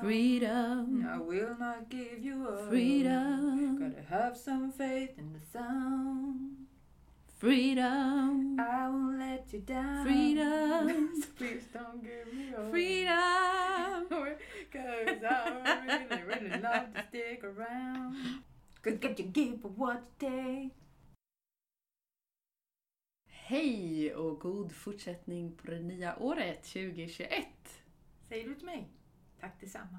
freedom, I will not give you up. freedom, Gotta have some faith in the sound. freedom, I won't let you down. Freedom. so please don't give me up. freedom. Cause I really, really love to stick around. Cause get you give what you take. Hej och god fortsättning på det nya året 2021. Säger du till mig? Tack detsamma.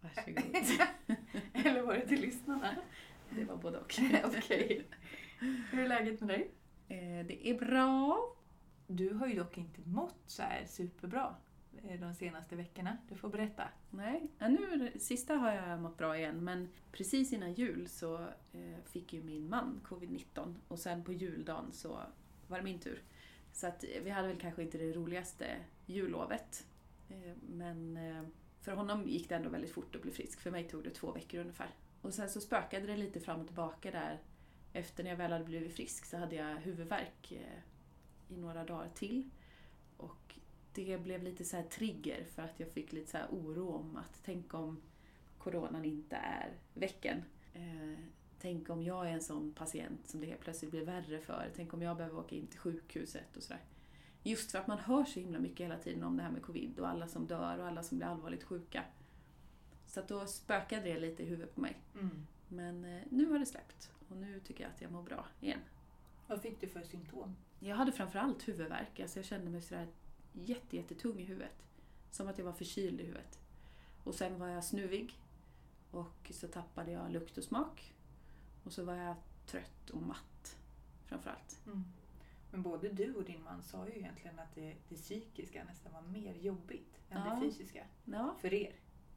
Varsågod. Eller var det till lyssnarna? Det var både och. Okej. Hur är läget med dig? Eh, Det är bra. Du har ju dock inte mått så här superbra eh, de senaste veckorna. Du får berätta. Nej, ja, nu sista har jag mått bra igen men precis innan jul så eh, fick ju min man covid-19 och sen på juldagen så var det min tur. Så att eh, vi hade väl kanske inte det roligaste jullovet. Eh, men för honom gick det ändå väldigt fort att bli frisk. För mig tog det två veckor ungefär. Och sen så spökade det lite fram och tillbaka där. Efter när jag väl hade blivit frisk så hade jag huvudvärk eh, i några dagar till. Och det blev lite så här trigger för att jag fick lite så här oro om att tänk om coronan inte är veckan. Eh, tänk om jag är en sån patient som det helt plötsligt blir värre för. Tänk om jag behöver åka in till sjukhuset och sådär. Just för att man hör så himla mycket hela tiden om det här med covid och alla som dör och alla som blir allvarligt sjuka. Så att då spökade det lite i huvudet på mig. Mm. Men eh, nu har det släppt och nu tycker jag att jag mår bra igen. Vad fick du för symptom? Jag hade framförallt huvudvärk. Alltså jag kände mig sådär jätte, jättetung i huvudet. Som att jag var förkyld i huvudet. Och sen var jag snuvig. Och så tappade jag lukt och smak. Och så var jag trött och matt. Framförallt. Mm. Men både du och din man sa ju egentligen att det, det psykiska nästan var mer jobbigt än Ja. det fysiska. Ja, För er.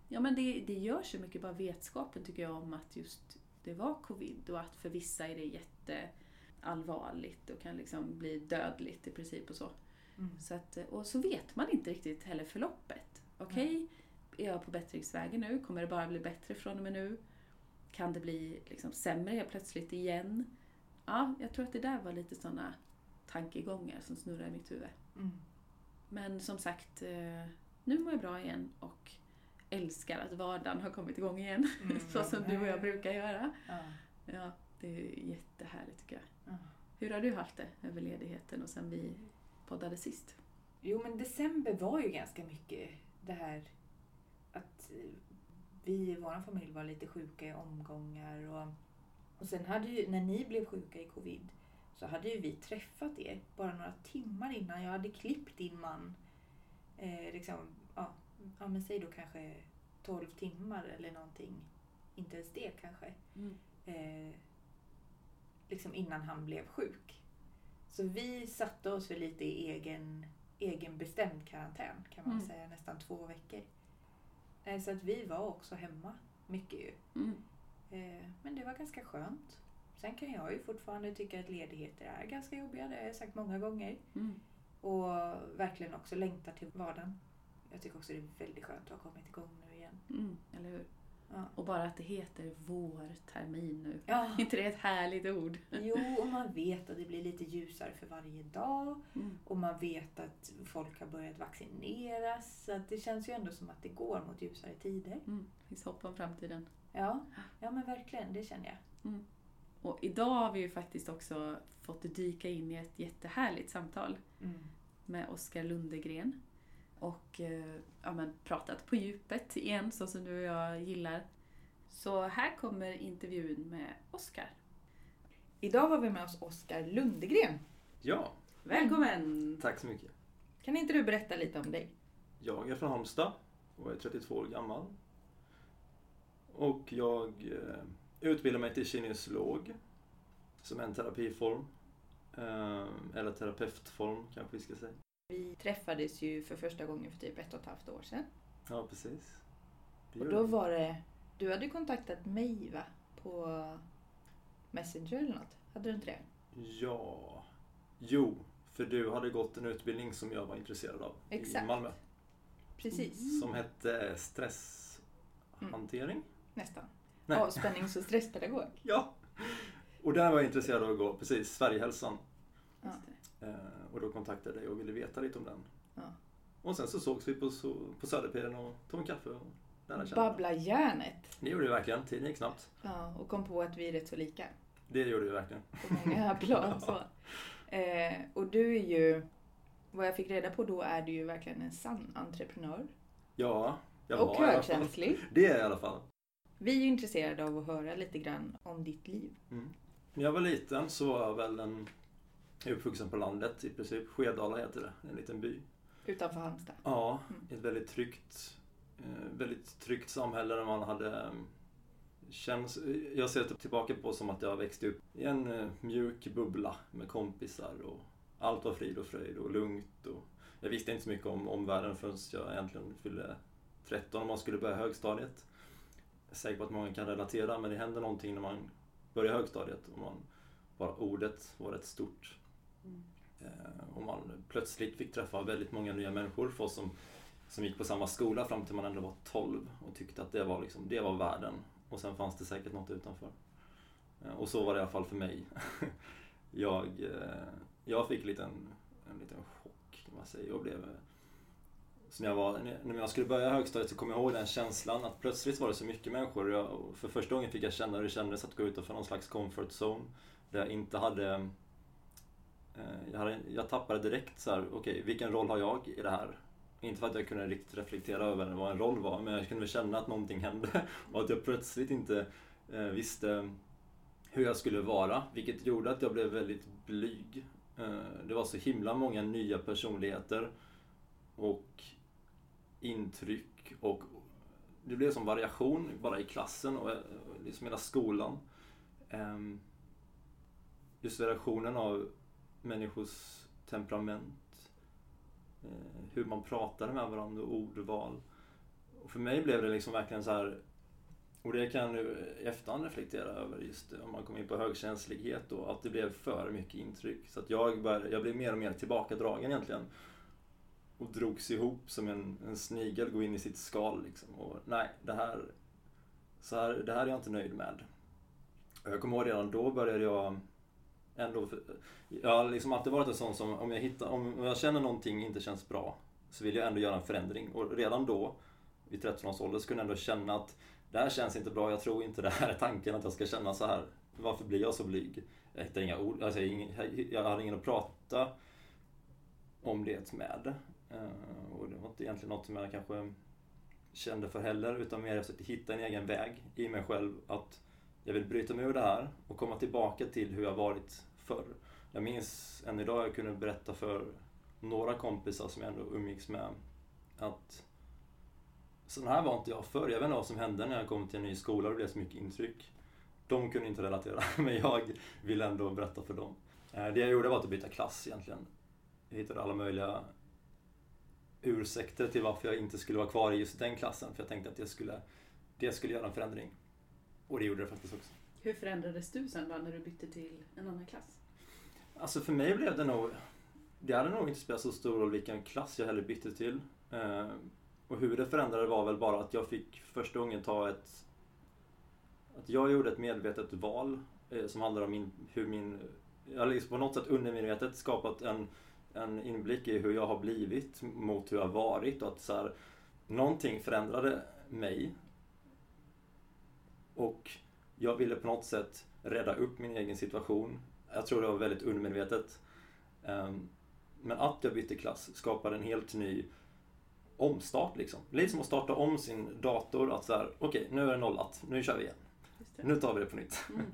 ja men det, det gör så mycket bara vetskapen tycker jag om att just det var covid. Och att för vissa är det jätteallvarligt och kan liksom bli dödligt i princip och så. Mm. Så att, och så vet man inte riktigt heller förloppet. Okej, är jag på bättringsvägen nu? Kommer det bara bli bättre från och med nu? Kan det bli liksom sämre helt plötsligt igen? Ja, jag tror att det där var lite sådana tankegångar som snurrar i mitt huvud. Mm. Men som sagt, eh, nu mår jag bra igen och älskar att vardagen har kommit igång igen. Mm, så som du och jag brukar göra. Ja. Ja, det är jättehärligt tycker jag. Ja. Hur har du haft det över ledigheten och sen vi poddade sist? Jo, men december var ju ganska mycket det här att eh, vi i vår familj var lite sjuka i omgångar. Och, och sen hade ju, när ni blev sjuka i covid, så hade ju vi träffat er bara några timmar innan. Jag hade klippt din man. Eh, liksom, ja, ja, men säg då kanske 12 timmar eller någonting. Inte ens det kanske. Eh, liksom innan han blev sjuk. Så vi satte oss för lite i egen, egenbestämd karantän kan man Mm. säga, nästan två veckor. Eh, Så att vi var också hemma mycket ju. Mm. Eh, Men det var ganska skönt. Sen kan jag ju fortfarande tycka att ledigheter är ganska jobbiga, det har jag sagt många gånger. Mm. Och verkligen också längtar till vardagen. Jag tycker också det är väldigt skönt att ha kommit igång nu igen. Mm, eller hur? Ja. Och bara att det heter vårtermin nu. Ja. inte det ett härligt ord? Jo, och man vet att det blir lite ljusare för varje dag. Mm. Och man vet att folk har börjat vaccineras. Så att det känns ju ändå som att det går mot ljusare tider. Mm. finns hopp om framtiden. Ja, ja men verkligen, det känner jag. Mm. Och idag har vi ju faktiskt också fått dyka in i ett jättehärligt samtal Mm. med Oskar Lundegren. Och eh, ja, men, pratat på djupet igen, så som du och jag gillar. Så här kommer intervjun med Oskar. Idag har vi med oss Oskar Lundegren. Ja, Välkommen! tack så mycket. Kan inte du berätta lite om dig? Jag är från Halmstad och är 32 år gammal. Och jag utbildar mig till kinesiolog som en terapiform. Eh, eller terapeutform kanske vi ska säga. Vi träffades ju för första gången för typ ett och ett halvt år sedan. Ja, precis. Och då var det... Du hade kontaktat mig va? På Messenger eller något? Hade du inte det? Ja. Jo, för du hade gått en utbildning som jag var intresserad av Exakt. i Malmö. Precis. Som hette stresshantering. Nästan. Nej. Avspännings och stresspedagog. Ja! Och där var jag intresserad av att gå, precis, Sverigehälsan. Ja. Eh, och då kontaktade jag dig och ville veta lite om den. Ja. Och sen så sågs vi på, på Söderpiren och tog en kaffe och lärde känna. Babbla järnet. Det gjorde vi verkligen. Tiden gick snabbt. Ja, och kom på att vi är rätt så lika. Det gjorde vi verkligen. På många plan. Så. Eh, och du är ju, vad jag fick reda på då, är du ju verkligen en sann entreprenör. Ja, jag och var alla fall. högkänslig. Det är jag i alla fall. Vi är intresserade av att höra lite grann om ditt liv. Mm. När jag var liten så var jag väl en uppvuxen på landet i princip. Skedala heter det, en liten by. Utanför Halmstad. Ja, Mm. ett väldigt tryggt, eh, väldigt tryggt samhälle där man hade eh, känns, jag ser tillbaka på som att jag växte upp i en eh, mjuk bubbla med kompisar och allt var frid och fröjd och lugnt. Och jag visste inte så mycket om omvärlden förrän jag egentligen fyllde 13 och man skulle börja högstadiet. Jag är säker på att många kan relatera men det händer någonting när man börjar högstadiet och man, bara ordet var rätt stort. Mm. Eh, Och man plötsligt fick träffa väldigt många nya människor för oss som, som gick på samma skola fram till man ändå var 12 och tyckte att det var, liksom, det var världen. Och sen fanns det säkert något utanför. Eh, Och så var det i alla fall för mig. Jag, eh, jag fick en liten, en liten chock kan man säga. Jag blev, eh, som när jag, var, när jag skulle börja högstadiet så kom jag ihåg den känslan att plötsligt var det så mycket människor. Och jag, och för första gången fick jag känna hur det kändes att gå utanför någon slags comfort zone. Där jag inte hade eh, jag, hade, jag tappade direkt så här, okej, vilken roll har jag i det här? Inte för att jag kunde riktigt reflektera över vad en roll var, men jag kunde känna att någonting hände och att jag plötsligt inte eh, visste hur jag skulle vara, vilket gjorde att jag blev väldigt blyg. Eh, det var så himla många nya personligheter och intryck och det blev som variation bara i klassen och liksom hela skolan. Ehm, just variationen av människors temperament, eh, hur man pratade med varandra och ordval. Och för mig blev det liksom verkligen så här och det kan jag nu i efterhand reflektera över just om man kommer in på högkänslighet då, att det blev för mycket intryck. Så att jag, började, jag blev mer och mer tillbakadragen egentligen. Och drogs ihop som en, en snigel, går in i sitt skal liksom. Och nej, det här, så här, det här är jag inte nöjd med. Jag kommer ihåg redan då började jag ändå... Jag har liksom alltid varit en sån som, om jag, hittar, om jag känner någonting inte känns bra, så vill jag ändå göra en förändring. Och redan då, vid 13 års ålder, så kunde jag ändå känna att det här känns inte bra, jag tror inte det här är tanken att jag ska känna så här. Varför blir jag så blyg? Jag hittar inga ord, alltså jag, jag hade ingen att prata om det med. Eh, och det var inte egentligen något som jag kanske kände för heller, utan mer jag försökte hitta en egen väg i mig själv. Att jag vill bryta mig ur det här och komma tillbaka till hur jag varit förr. Jag minns än idag jag kunde berätta för några kompisar som jag ändå umgicks med att sån här var inte jag förr. Jag vet inte vad som hände när jag kom till en ny skola och det blev så mycket intryck. De kunde inte relatera, men jag ville ändå berätta för dem. Eh, det jag gjorde var att byta klass egentligen. Jag hittade alla möjliga ursäkter till varför jag inte skulle vara kvar i just den klassen. För jag tänkte att det skulle, det skulle göra en förändring. Och det gjorde det faktiskt också. Hur förändrades du sen då när du bytte till en annan klass? Alltså för mig blev det nog... Det hade nog inte spelat så stor roll vilken klass jag heller bytte till. Eh, och hur det förändrade var väl bara att jag fick första gången ta ett... Att jag gjorde ett medvetet val eh, som handlar om min, hur min... Jag har liksom på något sätt undermedvetet skapat en, en inblick i hur jag har blivit mot hur jag har varit och att så här, någonting förändrade mig. Och jag ville på något sätt rädda upp min egen situation. Jag tror det var väldigt undermedvetet. Ehm, Men att jag bytte klass skapade en helt ny omstart liksom. Lite som att starta om sin dator. Att så här, okej, nu är det nollat. Nu kör vi igen. Nu tar vi det på nytt. Mm.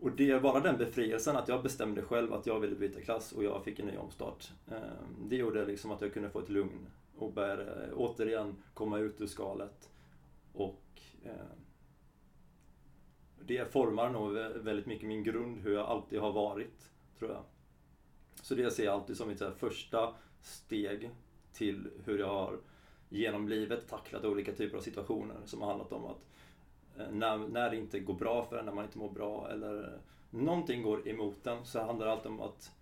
Och det är bara den befrielsen att jag bestämde själv att jag ville byta klass och jag fick en ny omstart. Ehm, det gjorde liksom att jag kunde få ett lugn och började eh, återigen komma ut ur skalet. Och ehm, det formar nog väldigt mycket min grund, hur jag alltid har varit, tror jag. Så det ser jag alltid som mitt första steg till hur jag har genom livet tacklat olika typer av situationer som har handlat om att eh, när, när det inte går bra för en, när man inte mår bra eller någonting går emot en så handlar det alltid om att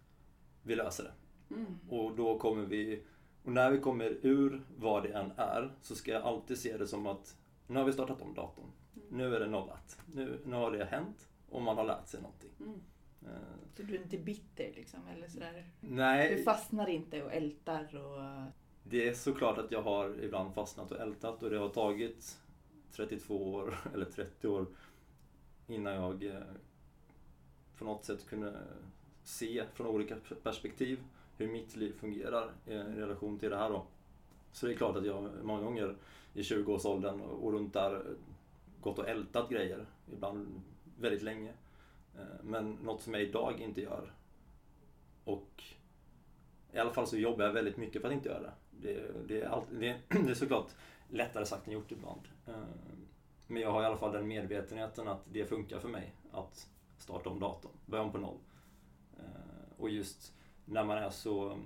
vi löser det. Mm. Och då kommer vi, och när vi kommer ur vad det än är så ska jag alltid se det som att nu har vi startat om datorn. Nu är det nollat. Nu, nu har det hänt och man har lärt sig någonting. Mm. Eh, Så du är inte bitter liksom, eller sådär? Du nej, fastnar inte och ältar och... det är såklart att jag har ibland fastnat och ältat och det har tagit 32 år, eller 30 år, innan jag eh, på något sätt kunde se från olika perspektiv hur mitt liv fungerar eh, i relation till det här då. Så det är klart att jag många gånger i 20-årsåldern och runt där eh, gått och ältat grejer, ibland väldigt länge. Men något som jag idag inte gör. Och i alla fall så jobbar jag väldigt mycket för att inte göra det. Det, det, är, alltid, det, det är såklart lättare sagt än gjort ibland. Eh, men jag har i alla fall den medvetenheten att det funkar för mig att starta om datorn, börja om på noll. Eh, och just när man är så...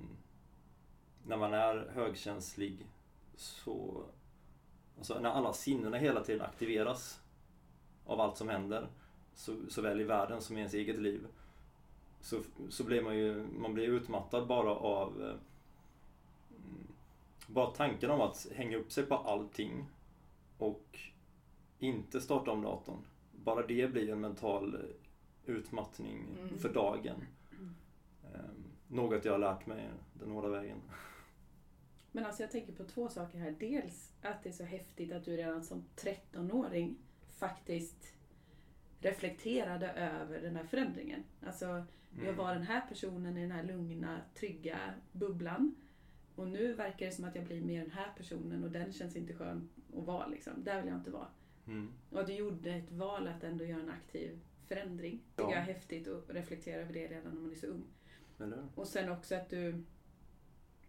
När man är högkänslig så... Alltså när alla sinnena hela tiden aktiveras av allt som händer, så, såväl i världen som i ens eget liv, så, så blir man ju man blir utmattad bara av eh, bara tanken om att hänga upp sig på allting och inte starta om datorn. Bara det blir en mental utmattning mm. för dagen. Mm. Något jag har lärt mig den hårda vägen. Men alltså jag tänker på två saker här. Dels att det är så häftigt att du redan som 13-åring faktiskt reflekterade över den här förändringen. Alltså, mm. jag var den här personen i den här lugna, trygga bubblan. Och nu verkar det som att jag blir mer den här personen och den känns inte skön att vara. Liksom. Där vill jag inte vara. Mm. Och att du gjorde ett val att ändå göra en aktiv förändring. Det tycker jag är häftigt att reflektera över det redan när man är så ung. Eller? Och sen också att du,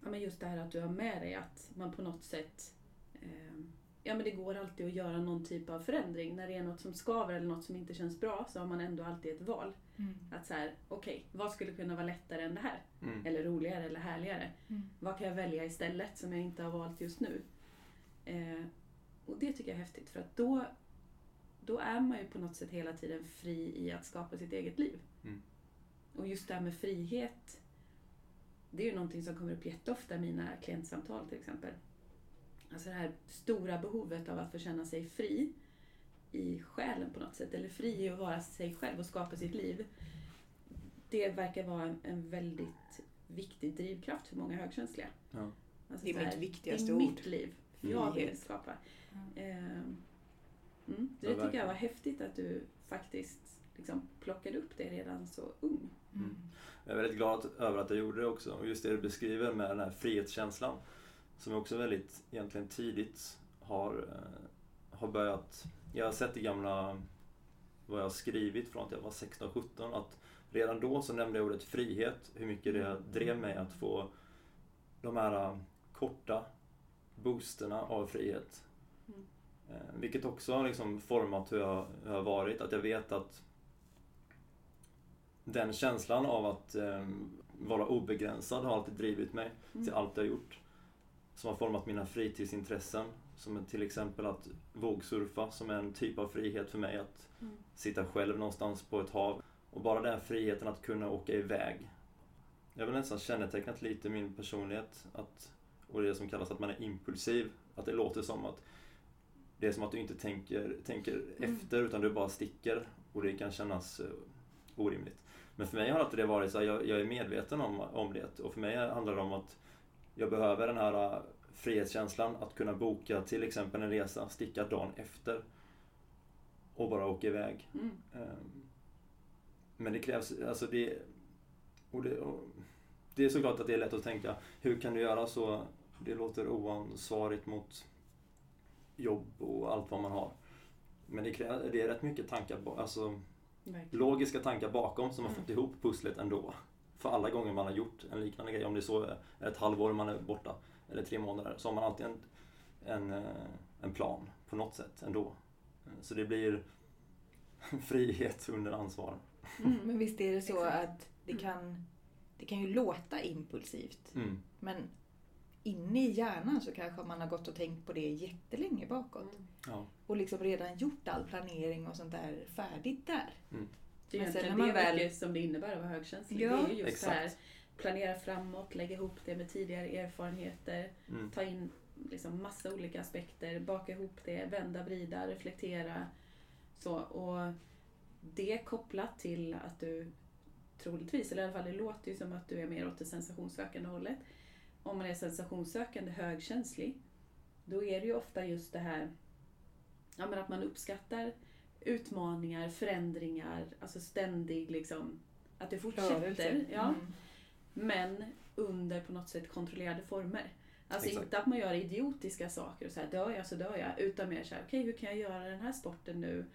ja men just det här att du har med dig att man på något sätt eh, Ja men det går alltid att göra någon typ av förändring. När det är något som skaver eller något som inte känns bra så har man ändå alltid ett val. Mm. Att så här, okej, okay, vad skulle kunna vara lättare än det här? Mm. Eller roligare eller härligare? Mm. Vad kan jag välja istället som jag inte har valt just nu? Eh, och det tycker jag är häftigt för att då, då är man ju på något sätt hela tiden fri i att skapa sitt eget liv. Mm. Och just det här med frihet, det är ju någonting som kommer upp jätteofta i mina klientsamtal till exempel. Alltså det här stora behovet av att få känna sig fri i själen på något sätt, eller fri i att vara sig själv och skapa sitt liv. Det verkar vara en, en väldigt viktig drivkraft för många högkänsliga. Ja. Alltså det är mitt viktigaste ord. Det är mitt liv. Jag vill skapa. Mm. Mm. Det tycker jag var häftigt att du faktiskt liksom plockade upp det redan så ung. Mm. Jag är väldigt glad över att jag gjorde det också. Och just det du beskriver med den här frihetskänslan som också väldigt egentligen tidigt har, eh, har börjat... Jag har sett i gamla, vad jag har skrivit från att jag var 16-17, att redan då så nämnde jag ordet frihet, hur mycket det drev mig att få de här eh, korta boosterna av frihet. Mm. Eh, vilket också har liksom format hur jag, har varit, att jag vet att den känslan av att eh, vara obegränsad har alltid drivit mig mm. till allt jag gjort som har format mina fritidsintressen. Som till exempel att vågsurfa som är en typ av frihet för mig. Att mm. sitta själv någonstans på ett hav. Och bara den friheten att kunna åka iväg. Jag vill nästan kännetecknat lite min personlighet. Att, och det som kallas att man är impulsiv. Att det låter som att det är som att du inte tänker, tänker mm. efter utan du bara sticker. Och det kan kännas uh, orimligt. Men för mig har alltid det varit så här, jag, jag, är medveten om, om det. Och för mig handlar det om att jag behöver den här frihetskänslan att kunna boka till exempel en resa, sticka dagen efter och bara åka iväg. Mm. Ehm, men det krävs, alltså det, och det, och det är såklart att det är lätt att tänka, hur kan du göra så? Det låter oansvarigt mot jobb och allt vad man har. Men det, krävs, det är rätt mycket tankar, alltså logiska tankar bakom som har fått mm. ihop pusslet ändå för alla gånger man har gjort en liknande grej, om det är så är ett halvår man är borta, eller tre månader, så har man alltid en, en, eh, en plan på något sätt ändå. Så det blir frihet under ansvar. Mm, men visst är det så att det kan, det kan ju låta impulsivt, mm. men inne i hjärnan så kanske man har gått och tänkt på det jättelänge bakåt. Mm. Ja. Och liksom redan gjort all planering och sånt där färdigt där. Mm. Det är egentligen det väl... mycket som det innebär att vara högkänslig. Ja, det är ju just exakt. det här, planera framåt, lägga ihop det med tidigare erfarenheter, mm. ta in liksom massa olika aspekter, baka ihop det, vända, vrida, reflektera. Så, och det kopplat till att du troligtvis, eller i alla fall det låter ju som att du är mer åt det sensationssökande hållet. om man är sensationssökande, högkänslig, då är det ju ofta just det här ja, men att man uppskattar utmaningar, förändringar, alltså ständig liksom, att det fortsätter. Ja, Mm. Men under på något sätt kontrollerade former. Alltså Exakt. inte att man gör idiotiska saker och så här, dör jag så dör jag. Utan mer så här, okej hur kan jag göra den här sporten nu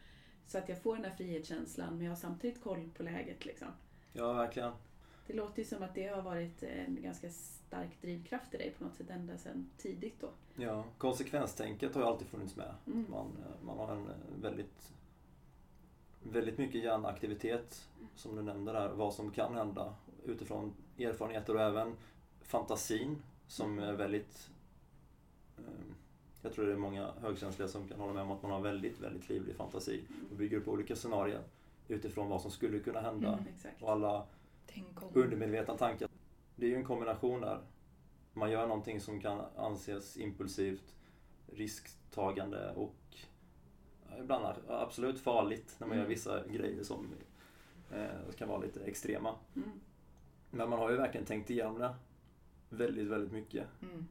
så att jag får den här frihetskänslan men jag har samtidigt koll på läget. Liksom. Ja, verkligen. Det låter ju som att det har varit en ganska stark drivkraft i dig på något sätt ända sedan tidigt då. Ja, konsekvenstänket har ju alltid funnits med. Mm. Man, man har en väldigt, väldigt mycket hjärnaktivitet, som du nämnde där, vad som kan hända utifrån erfarenheter och även fantasin som är väldigt... eh, Jag tror det är många högkänsliga som kan hålla med om att man har väldigt, väldigt livlig fantasi och bygger upp olika scenarier utifrån vad som skulle kunna hända Mm. Och alla undermedvetna tankar. Det är ju en kombination där. Man gör någonting som kan anses impulsivt, risktagande och ibland absolut farligt när man gör Mm. vissa grejer som eh, kan vara lite extrema. Mm. Men man har ju verkligen tänkt igenom det väldigt, väldigt mycket. Mm.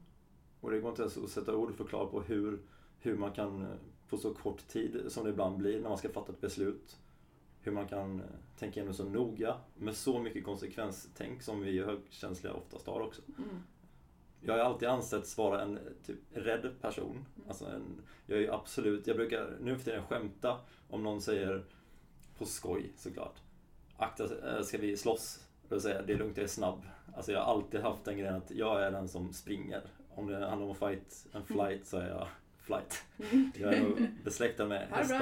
Och det går inte ens att sätta ord och förklara på hur, hur man kan eh, på så kort tid som det ibland blir när man ska fatta ett beslut. Hur man kan eh, tänka igenom så noga med så mycket konsekvenstänk som vi högkänsliga oftast har också. Mm. Jag har alltid ansetts vara en typ rädd person. Alltså en, jag är absolut, jag brukar nu för tiden skämta om någon säger på skoj såklart. Akta, eh, ska vi slåss? Då säger jag, det är lugnt, jag är snabb. Alltså jag har alltid haft den grejen att jag är den som springer. Om det handlar om fight, en flight så är jag flight. Jag är besläktad med hästar.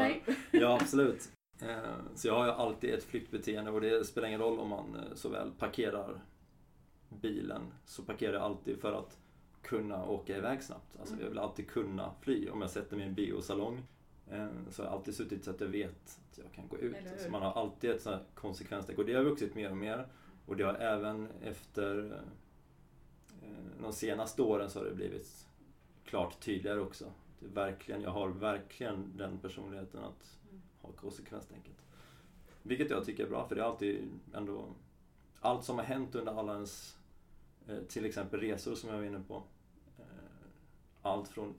Ja, absolut. Eh, Så jag har alltid ett flyktbeteende och det spelar ingen roll om man eh, såväl parkerar bilen så parkerar jag alltid för att kunna åka iväg snabbt. Alltså jag vill alltid kunna fly. Om jag sätter mig i en biosalong eh, så har jag alltid suttit så att jag vet att jag kan gå ut. Så man har alltid ett sånt här konsekvenstänk och det har vuxit mer och mer. Och det har även efter eh, de senaste åren så har det blivit klart tydligare också. Det verkligen, jag har verkligen den personligheten att ha konsekvenstänket. Vilket jag tycker är bra för det är alltid ändå allt som har hänt under alla ens eh, till exempel resor som jag var inne på. Eh, allt från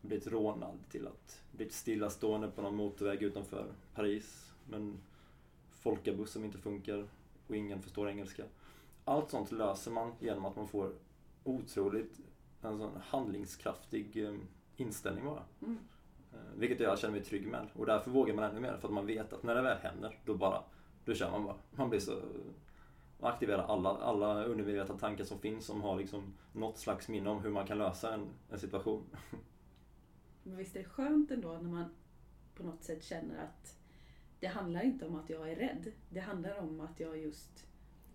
blivit rånad till att blivit stillastående på någon motorväg utanför Paris. Men folkabuss som inte funkar och ingen förstår engelska. Allt sånt löser man genom att man får otroligt en sån handlingskraftig eh, inställning bara. Mm. Eh, Vilket jag känner mig trygg med. Och därför vågar man ännu mer. För att man vet att när det väl händer, då bara, då kör man bara. Man blir så... Man aktiverar alla, alla undermedvetna tankar som finns som har liksom något slags minne om hur man kan lösa en, en situation. Men visst är det skönt ändå när man på något sätt känner att det handlar inte om att jag är rädd. Det handlar om att jag just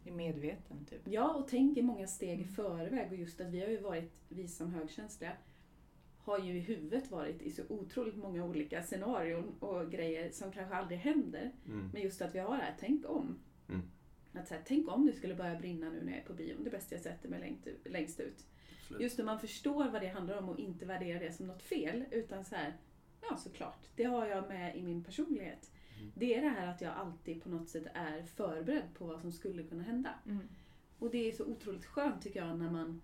Är medveten typ. Ja, och tänker många steg i Mm. förväg. Och just att vi har ju varit, vi som högkänsliga, har ju i huvudet varit i så otroligt många olika scenarion och grejer som kanske aldrig händer. Mm. Men just att vi har det här, tänk om. Mm. Att så här, tänk om det skulle börja brinna nu när jag är på bion. Det bästa jag sätter mig längst ut. Längst ut. Absolut. Just när man förstår vad det handlar om och inte värderar det som något fel. Utan så här, ja såklart, det har jag med i min personlighet. Mm. Det är det här att jag alltid på något sätt är förberedd på vad som skulle kunna hända. Mm. Och det är så otroligt skönt tycker jag när man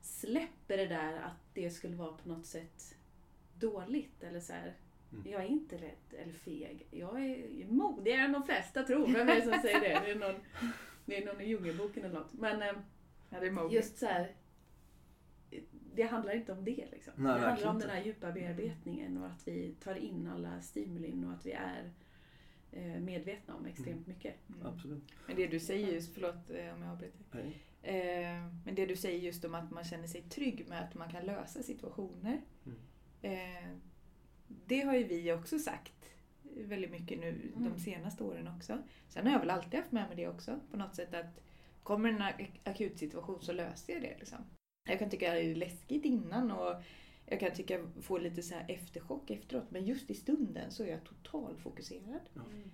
släpper det där att det skulle vara på något sätt dåligt eller så här. Mm. Jag är inte rädd eller feg. Jag är modigare än de flesta tror. Vem är det som säger det? Det är någon, det är någon i Djungelboken eller något. Men eh, Ja, det är Mowgli. just så här. Det handlar inte om det. Liksom. Nej, det handlar om inte. den här djupa bearbetningen och att vi tar in alla stimulin och att vi är medvetna om extremt mycket. Mm. Absolut. Men det du säger just, förlåt eh, om jag avbryter. Hej. Eh, men det du säger just om att man känner sig trygg med att man kan lösa situationer. Mm. Eh, det har ju vi också sagt väldigt mycket nu Mm. de senaste åren också. Sen har jag väl alltid haft med mig det också på något sätt att kommer en ak- akut situation så löser jag det. Liksom. Jag kan tycka det är läskigt innan och jag kan tycka få lite så här efterchock efteråt men just i stunden så är jag totalfokuserad. Mm.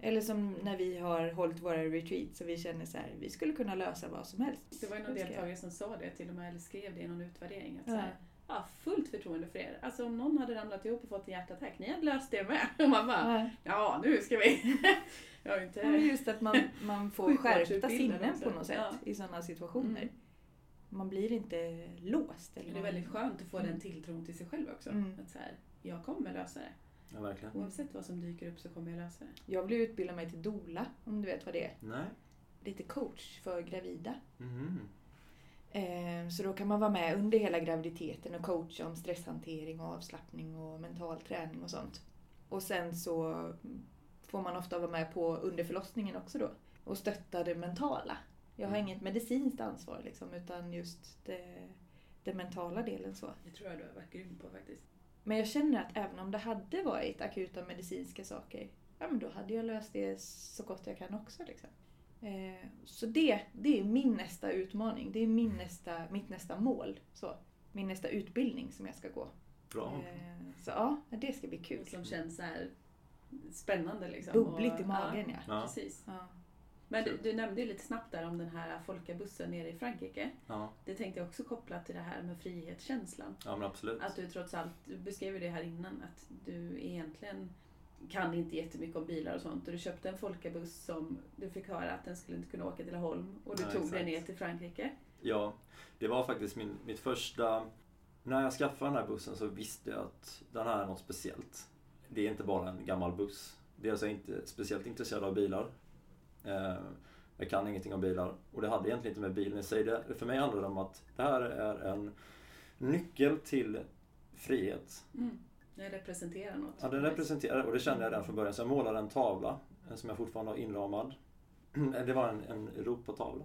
Eller som när vi har hållit våra retreats och vi känner så här, vi skulle kunna lösa vad som helst. Det var ju någon deltagare som sa det till och med, eller skrev det i någon utvärdering. Att så Ja. här, ja, fullt förtroende för er. Alltså om någon hade ramlat ihop och fått en hjärtattack, ni hade löst det med. Och man bara, Ja. ja nu ska vi. Jag inte... Ja, just att man, man får skärpta sinnen på något sätt Ja. i sådana situationer. Mm. Man blir inte låst. Eller Det är väldigt skönt att få den tilltron till sig själv också. Mm. Att så här, jag kommer lösa det. Ja, verkligen. Oavsett vad som dyker upp så kommer jag lösa det. Jag blev utbildad mig till dola, om du vet vad det är. Nej. Lite coach för gravida. Eh, Så då kan man vara med under hela graviditeten och coacha om stresshantering och avslappning och mental träning och sånt. Och sen så får man ofta vara med på under förlossningen också då och stötta det mentala. Jag har Mm. inget medicinskt ansvar liksom utan just det, det mentala delen så. Det tror jag du har varit grym på faktiskt. Men jag känner att även om det hade varit akuta medicinska saker, ja men då hade jag löst det så gott jag kan också. Liksom. Eh, så det, det är min nästa utmaning. Det är min nästa, mitt nästa mål. Så, min nästa utbildning som jag ska gå. Bra. Eh, så ja, det ska bli kul. Som känns så här spännande liksom. Bubbligt i magen ja. Ja, Ja. precis. ja. Men du, du nämnde ju lite snabbt där om den här folkabussen nere i Frankrike. Ja, Det tänkte jag också koppla till det här med frihetskänslan. ja men absolut. Att du trots allt, du beskrev ju det här innan, att du egentligen kan inte jättemycket om bilar och sånt. Och du köpte en folkabuss som du fick höra att den skulle inte kunna åka till Laholm. Och du Ja, tog exakt. dig ner till Frankrike. Ja, det var faktiskt min, mitt första... När jag skaffade den här bussen så visste jag att den här är något speciellt. Det är inte bara en gammal buss. Dels är jag inte speciellt intresserad av bilar. Eh, jag kan ingenting om bilar. Och det hade egentligen inte med bilen i sig. Det, för mig handlar det om att det här är en nyckel till frihet. Mm. Den representerar något. Ja, den representerar, och det kände jag redan från början. Så jag målade en tavla eh, som jag fortfarande har inramad. Det var en, en Europatavla.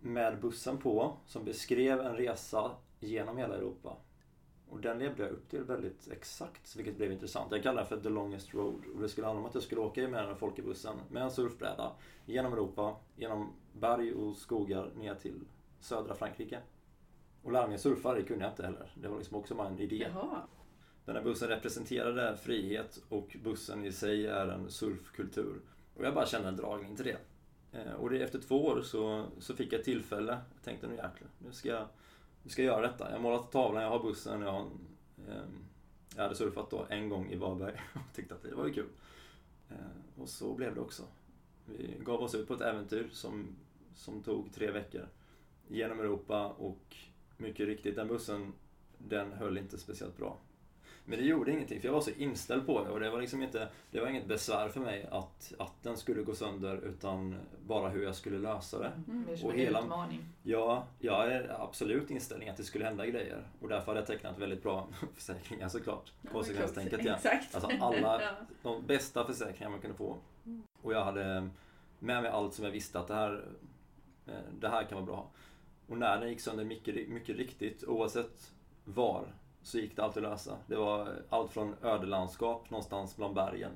Med bussen på, som beskrev en resa genom hela Europa. Och den levde jag upp till väldigt exakt, vilket blev intressant. Jag kallar den för The Longest Road. Och det skulle handla om att jag skulle åka med den här folkebussen med en surfbräda genom Europa, genom berg och skogar ner till södra Frankrike. Och lära mig surfa, det kunde jag inte heller. Det var liksom också bara en idé. Jaha. Den här bussen representerade frihet och bussen i sig är en surfkultur. Och jag bara kände en dragning till det. Eh, Och det, efter två år så, så fick jag ett tillfälle. Jag tänkte nu jäklar, nu ska jag, vi ska göra detta. Jag har målat tavlan, jag har bussen, jag har, ehm, Jag hade surfat då en gång i Varberg och tyckte att det var ju kul. Eh, Och så blev det också. Vi gav oss ut på ett äventyr som, som tog tre veckor. Genom Europa och mycket riktigt, den bussen den höll inte speciellt bra. Men det gjorde ingenting för jag var så inställd på det och det var liksom inte, det var inget besvär för mig att, att den skulle gå sönder utan bara hur jag skulle lösa det. Mm. Som Och en hela- utmaning. Ja, jag är absolut inställning att det skulle hända grejer och därför hade jag tecknat väldigt bra försäkringar såklart. Konsekvenstänket ja. Exakt. Alltså alla, de bästa försäkringar man kunde få. Och jag hade med mig allt som jag visste att det här, eh, det här kan vara bra. Och när den gick sönder mycket, mycket riktigt, oavsett var, så gick det alltid att lösa. Det var allt från ödelandskap någonstans bland bergen.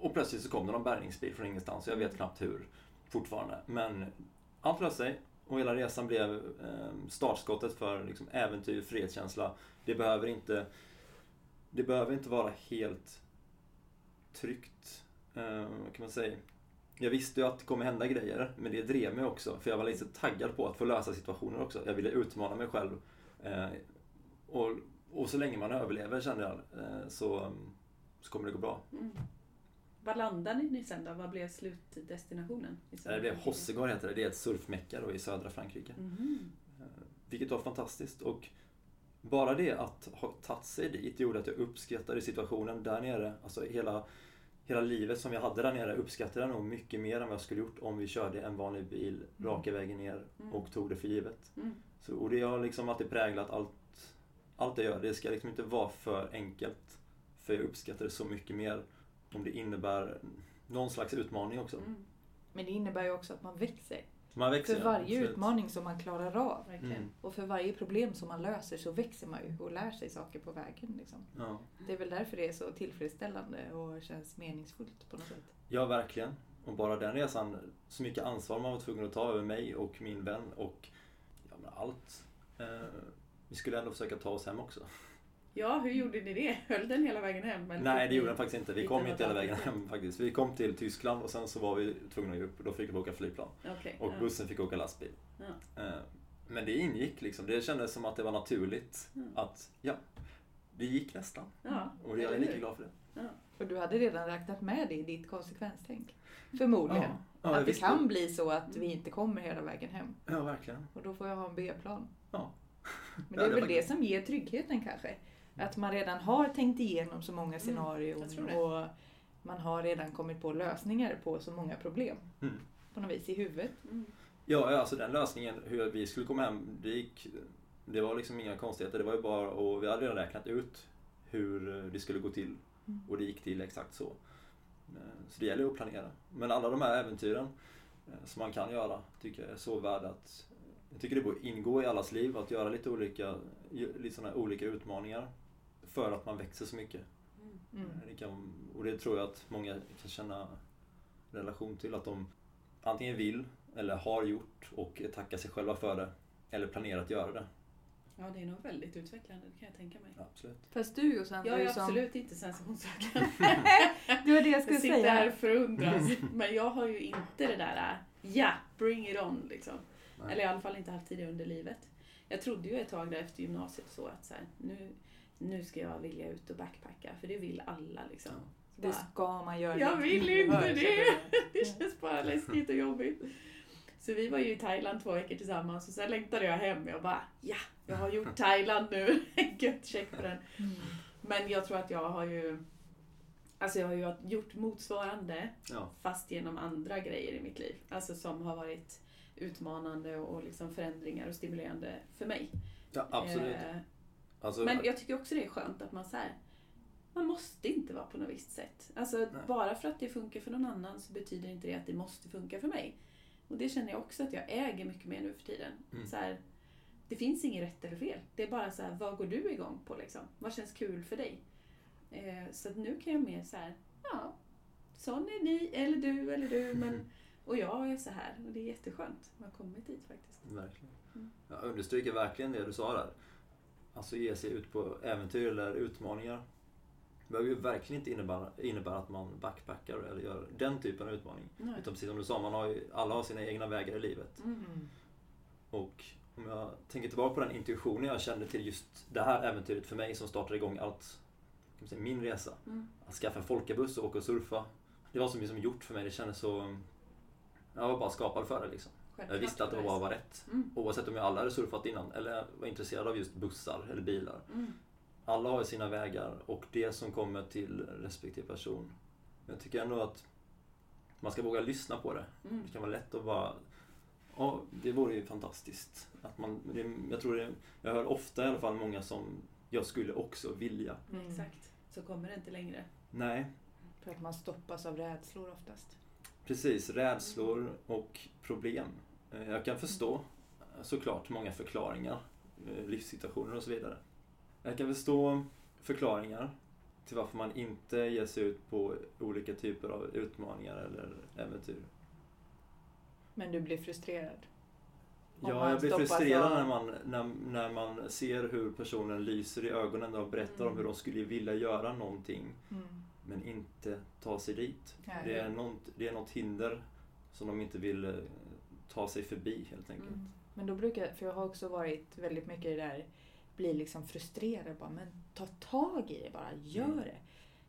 Och plötsligt så kom det någon bärgningsbil från ingenstans. Jag vet knappt hur fortfarande. Men allt löste sig. Och hela resan blev ehm, startskottet för liksom, äventyr, frihetskänsla. Det behöver inte det behöver inte vara helt tryggt. Ehm, vad kan man säga? Jag visste ju att det kommer hända grejer, men det drev mig också. För jag var lite taggad på att få lösa situationer också. Jag ville utmana mig själv. Eh, Eh, och, och så länge man överlever, kände jag, eh, så, så kommer det gå bra. Mm. Var landade ni sen då? Vad blev slutdestinationen? i Det blev Hossegård heter det. Det är ett surfmecka då i södra Frankrike. Eh, Vilket var fantastiskt. Och bara det att ha tagit sig dit gjorde att jag uppskattade situationen där nere. Alltså hela, hela livet som jag hade där nere uppskattade jag nog mycket mer än vad jag skulle gjort om vi körde en vanlig bil raka vägen ner Mm. och tog det för givet. Mm. Så, och det har liksom alltid präglat allt, allt jag gör. Det ska liksom inte vara för enkelt. För jag uppskattar det så mycket mer om det innebär någon slags utmaning också. Mm. Men det innebär ju också att man växer. Man växer För varje absolut. utmaning som man klarar av Verkligen. Mm. och för varje problem som man löser så växer man ju och lär sig saker på vägen. Liksom. Ja. Det är väl därför det är så tillfredsställande och känns meningsfullt på något sätt. Ja, verkligen. Och bara den resan, så mycket ansvar man var tvungen att ta över mig och min vän och ja, men allt. Eh, vi skulle ändå försöka ta oss hem också. Ja, hur gjorde ni det? Höll den hela vägen hem? eller Nej, det gjorde den faktiskt inte. Vi kom inte hela vägen hem faktiskt. Vi kom till Tyskland och sen så var vi tvungna att ge upp. Då fick vi åka flygplan. Okej, Och ja. bussen fick åka lastbil. Ja. Eh, Men det ingick liksom. Det kändes som att det var naturligt. Mm. Att, ja, det gick nästan. Ja, Och jag är lika glad för det. Och du hade redan räknat med det i ditt konsekvenstänk. Förmodligen. Ja, ja, att det kan bli så att vi inte kommer hela vägen hem. Ja, verkligen. Och då får jag ha en B-plan. Ja. Men det är väl det som ger tryggheten kanske. Att man redan har tänkt igenom så många scenarion jag tror det. och man har redan kommit på lösningar på så många problem. Mm. På något vis i huvudet. Mm. Ja, alltså den lösningen, hur vi skulle komma hem, det gick... Det var liksom inga konstigheter. Det var ju bara, och vi hade redan räknat ut hur det skulle gå till. Mm. Och det gick till exakt så. Eh, Så det gäller att planera. Men alla de här äventyren eh, som man kan göra tycker jag är så värda att... Jag tycker det borde ingå i allas liv att göra lite olika, lite såna här olika utmaningar. För att man växer så mycket. Mm. Det kan, och det tror jag att många kan känna relation till. Att de antingen vill eller har gjort och tackar sig själva för det. Eller planerar att göra det. Ja, det är nog väldigt utvecklande, det kan jag tänka mig. Absolut. Fast du Jossan, Jag är som... absolut inte sensationsökare. Det var det jag Jag skulle sitter säga. här och förundras. Men jag har ju inte det där, ja, bring it on liksom. Nej. Eller i alla fall inte haft tidigare under livet. Jag trodde ju ett tag där efter gymnasiet så att så här, nu, nu ska jag vilja ut och backpacka, för det vill alla liksom. Ja. Det ska man göra. Jag Det vill inte det. så det känns bara läskigt och jobbigt. Så vi var ju i Thailand två veckor tillsammans och sen längtade jag hem. Jag bara, ja, jag har gjort Thailand nu. Gött, check på den. Mm. Men jag tror att jag har ju Alltså jag har ju gjort motsvarande Ja. fast genom andra grejer i mitt liv. Alltså som har varit utmanande och liksom förändringar och stimulerande för mig. ja, absolut. Eh, Alltså, men jag tycker också det är skönt att man så här, man måste inte vara på något visst sätt. Alltså bara för att det funkar för någon annan så betyder inte det att det måste funka för mig. Och det känner jag också att jag äger mycket mer nu för tiden. Mm. Så här, det finns inget rätt eller fel. Det är bara så här, vad går du igång på liksom? Vad känns kul för dig? Eh, så att nu kan jag mer så här, ja, sån är ni, eller du, eller du, men och jag är så här. Och det är jätteskönt att ha kommit dit faktiskt. Verkligen. Mm. Jag understryker verkligen det du sa där. Alltså ge sig ut på äventyr eller utmaningar. Det behöver ju verkligen inte innebära, innebära att man backpackar eller gör den typen av utmaning. Nej. Utan precis som du sa, man har ju, alla har sina egna vägar i livet. Mm. Och om jag tänker tillbaka på den intuitionen jag kände till just det här äventyret för mig som startade igång allt, kan man säga, min resa. Mm. Att skaffa en folkabuss och åka och surfa. Det var som liksom gjort för mig. Det kändes så... Jag var bara skapad för det liksom. Jag visste att det bara var rätt. Mm. Oavsett om jag aldrig hade surfat innan eller var intresserad av just bussar eller bilar. Mm. Alla har ju sina vägar och det som kommer till respektive person. Men jag tycker ändå att man ska våga lyssna på det. Mm. Det kan vara lätt att bara... Ja, det vore ju fantastiskt. Att man, det, jag tror det, jag hör ofta i alla fall många som jag skulle också vilja. Mm. Exakt. Så kommer det inte längre. Nej, För att man stoppas av rädslor oftast. Precis. Rädslor och problem. Eh, Jag kan förstå såklart många förklaringar, eh, livssituationer och så vidare. Jag kan förstå förklaringar till varför man inte ger sig ut på olika typer av utmaningar eller äventyr. Men du blir frustrerad. Om Ja, jag blir frustrerad när man, när, när man ser hur personen lyser i ögonen och berättar om Mm. hur de skulle vilja göra någonting Mm. Men inte ta sig dit. Nej. Det är, något, det är något hinder som de inte vill eh, ta sig förbi helt enkelt. Mm. Men då brukar, för jag har också varit väldigt mycket i det där, bli liksom frustrerad bara, men ta tag i det bara, gör Mm. det.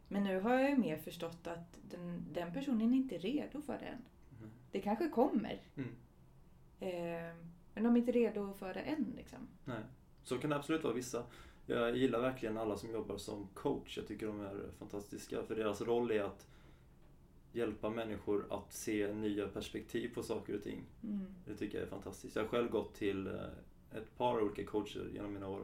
Men nu har jag ju mer förstått att den, den personen är inte redo för det än. Mm. Det kanske kommer, Mm. eh, men de är inte redo för det än liksom. Nej. Så kan det absolut vara vissa. Jag gillar verkligen alla som jobbar som coach. Jag tycker de är fantastiska. För deras roll är att hjälpa människor att se nya perspektiv på saker och ting. Mm. Det tycker jag är fantastiskt. Jag har själv gått till eh, ett par olika coacher genom mina år.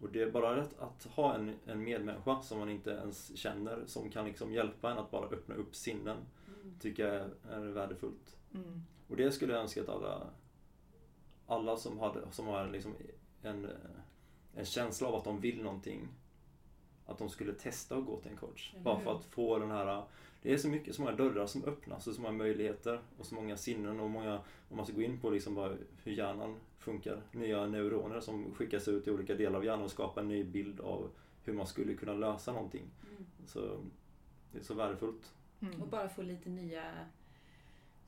Och det är bara rätt att ha en, en medmänniska som man inte ens känner som kan liksom hjälpa en att bara öppna upp sinnen. Mm. Tycker jag är, är värdefullt. Mm. Och det skulle jag önska att alla, alla som, hade, som har liksom en, en känsla av att de vill någonting, att de skulle testa att gå till en coach. Eller Bara för att få den här... Det är så mycket, så många dörrar som öppnas och så många möjligheter och så många sinnen och många, om man ska gå in på liksom bara hur hjärnan funkar, nya neuroner som skickas ut i olika delar av hjärnan och skapar en ny bild av hur man skulle kunna lösa någonting. Mm. Så det är så värdefullt. Mm. Och bara få lite nya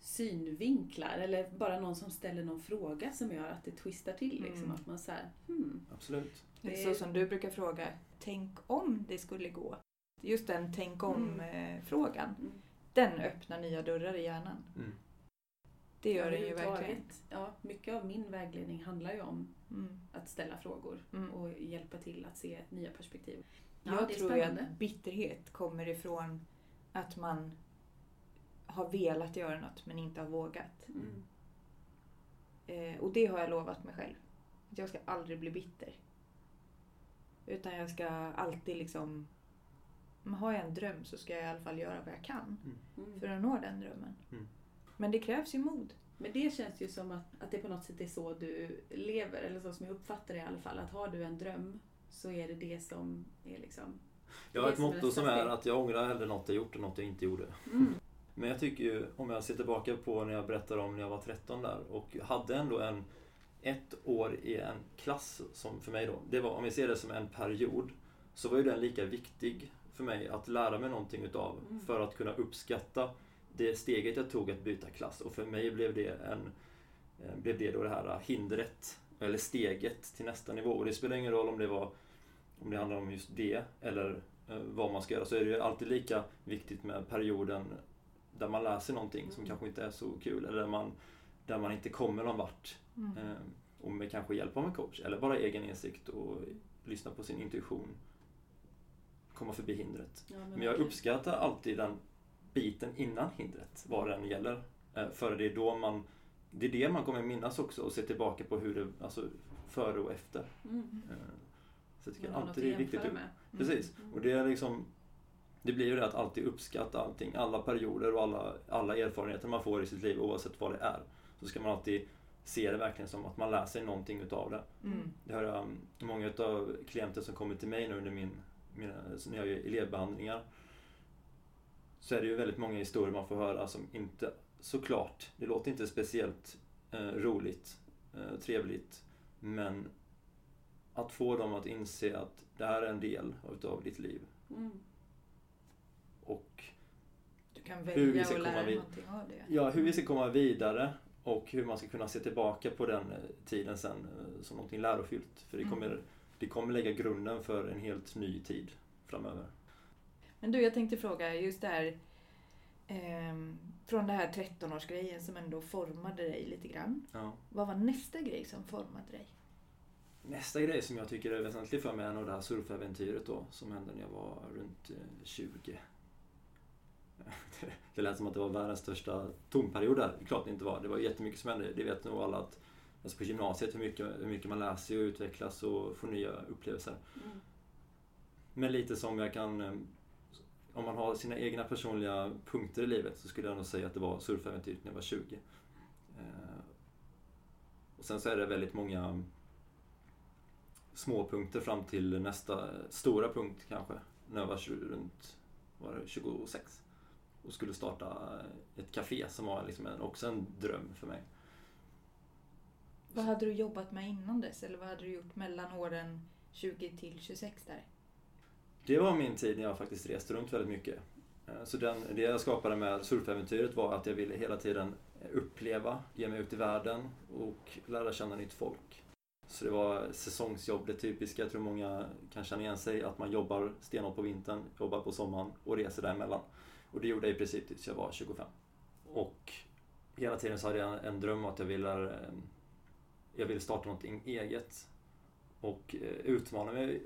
synvinklar eller bara någon som ställer någon fråga som gör att det twistar till. Liksom. Mm. Att man säger hmm, Absolut. Det- så som du brukar fråga, tänk om det skulle gå. Just den tänk Mm. om-frågan, mm. den öppnar nya dörrar i hjärnan. Mm. Det gör den ju verkligen. Ja, mycket av min vägledning handlar ju om Mm. att ställa frågor Mm. och hjälpa till att se nya perspektiv. Ja, Jag det är tror ju att bitterhet kommer ifrån att man har velat göra något men inte har vågat. Mm. Eh, och det har jag lovat mig själv. Att jag ska aldrig bli bitter. Utan jag ska alltid liksom... Men har jag en dröm så ska jag i alla fall göra vad jag kan Mm. för att nå den drömmen. Mm. Men det krävs ju mod. Men det känns ju som att, att det på något sätt är så du lever, eller så som jag uppfattar det i alla fall. Att har du en dröm så är det det som är liksom... Jag har ett motto som är att jag ångrar hellre något jag gjort än något jag inte gjorde. Mm. Men jag tycker ju, om jag ser tillbaka på när jag berättar om när jag var 13 där och hade ändå en ett år i en klass som för mig då, det var, om vi ser det som en period, så var ju den lika viktig för mig att lära mig någonting utav Mm. för att kunna uppskatta det steget jag tog att byta klass. Och för mig blev det, en, eh, blev det då det här hindret, eller steget till nästa nivå. Och det spelar ingen roll om det var om det handlar om just det eller eh, vad man ska göra så är det ju alltid lika viktigt med perioden där man lär sig någonting som Mm. kanske inte är så kul eller där man, där man inte kommer någon vart. Mm. Eh, och med kanske hjälp av en coach eller bara egen insikt och lyssna på sin intuition. Komma förbi hindret. Ja, Men jag verkligen. uppskattar alltid den biten innan hindret, vad den gäller. Eh, För det är då man det är det man kommer minnas också och se tillbaka på hur det, alltså före och efter. Mm. Eh, Så jag tycker alltid det är viktigt. med. Precis. Mm. Och det är liksom Det blir ju det att alltid uppskatta allting. Alla perioder och alla, alla erfarenheter man får i sitt liv oavsett vad det är. Så ska man alltid se det verkligen som att man lär sig någonting utav det. Mm. Det har jag många utav klienter som kommer till mig nu under min, mina, när jag gör elevbehandlingar. Så är det ju väldigt många historier man får höra som inte, såklart, det låter inte speciellt eh, roligt, eh, trevligt. Men att få dem att inse att det här är en del utav ditt liv. Mm. Och Du kan Hur vi välja ska att lära komma dig någonting av det. ja, hur vi ska komma vidare och hur man ska kunna se tillbaka på den eh, tiden sen eh, som någonting lärofyllt. För det Mm. kommer, det kommer lägga grunden för en helt ny tid framöver. Men du, jag tänkte fråga just det här ehm, från det här 13-årsgrejen som ändå formade dig lite grann. Ja. Vad var nästa grej som formade dig? Nästa grej som jag tycker är väsentlig för mig är nog det här surfäventyret då som hände när jag var runt eh, 20. Det lät som att det var världens största tonperiod där. Det är klart det inte var. Det var jättemycket som hände. Det vet nog alla att alltså på gymnasiet hur mycket, hur mycket man lär sig och utvecklas och får nya upplevelser. Mm. Men lite som jag kan... eh, Om man har sina egna personliga punkter i livet så skulle jag nog säga att det var surfäventyret när jag var 20. Eh, Och sen så är det väldigt många små punkter fram till nästa stora punkt kanske. När jag var runt var det 26. Och skulle starta ett café som var liksom en, också en dröm för mig. Vad hade du jobbat med innan dess? Eller vad hade du gjort mellan åren 20 till 26 där? Det var min tid när jag faktiskt reste runt väldigt mycket. Eh, Så den, det jag skapade med surfäventyret var att jag ville hela tiden uppleva, ge mig ut i världen och lära känna nytt folk. Så det var säsongsjobb, det typiska. Jag tror många kan känna igen sig att man jobbar stenhårt på vintern, jobbar på sommaren och reser däremellan. Och det gjorde jag i princip tills jag var 25. Och hela tiden så hade jag en dröm om att jag ville, eh, jag ville starta någonting eget. Och eh, utmana mig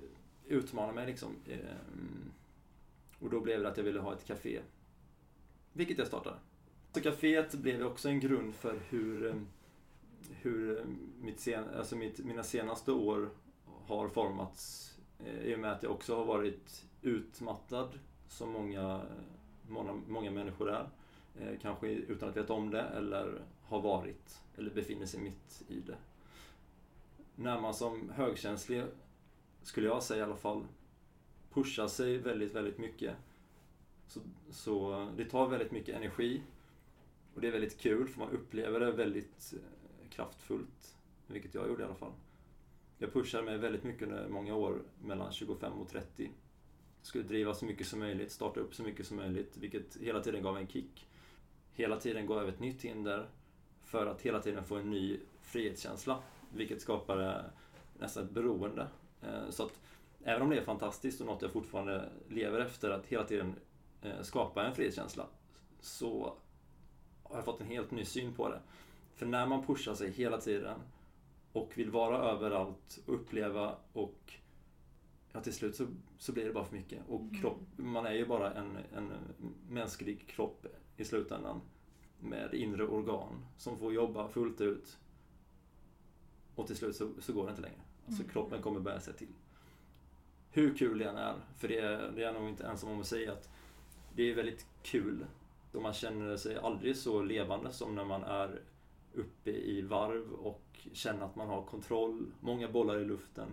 utmana mig liksom. Eh, och då blev det att jag ville ha ett café. Vilket jag startade. Så caféet blev också en grund för hur, hur mitt sen, alltså mitt, mina senaste år har formats. I och med att jag också har varit utmattad som många, många, många människor är. Eh, Kanske utan att veta om det eller har varit eller befinner sig mitt i det. När man som högkänslig skulle jag säga i alla fall, pushar sig väldigt, väldigt mycket. Så, så det tar väldigt mycket energi. Och det är väldigt kul för man upplever det väldigt eh, kraftfullt. Vilket jag gjorde i alla fall. Jag pushade mig väldigt mycket under många år, mellan 25 och 30. Skulle driva så mycket som möjligt, starta upp så mycket som möjligt, vilket hela tiden gav en kick. Hela tiden gå över ett nytt hinder för att hela tiden få en ny frihetskänsla. Vilket skapade nästan ett beroende. Eh, så att även om det är fantastiskt och något jag fortfarande lever efter, att hela tiden eh, skapa en frihetskänsla, så har jag fått en helt ny syn på det. För när man pushar sig hela tiden och vill vara överallt, uppleva och ja, till slut så, så blir det bara för mycket. Och Mm. kropp, man är ju bara en, en mänsklig kropp i slutändan med inre organ som får jobba fullt ut. Och till slut så, så går det inte längre. Alltså Mm. kroppen kommer börja sig till. Hur kul det än är, för det är, det är jag nog inte ensam om att säga att det är väldigt kul. Och man känner sig aldrig så levande som när man är uppe i varv och känner att man har kontroll, många bollar i luften.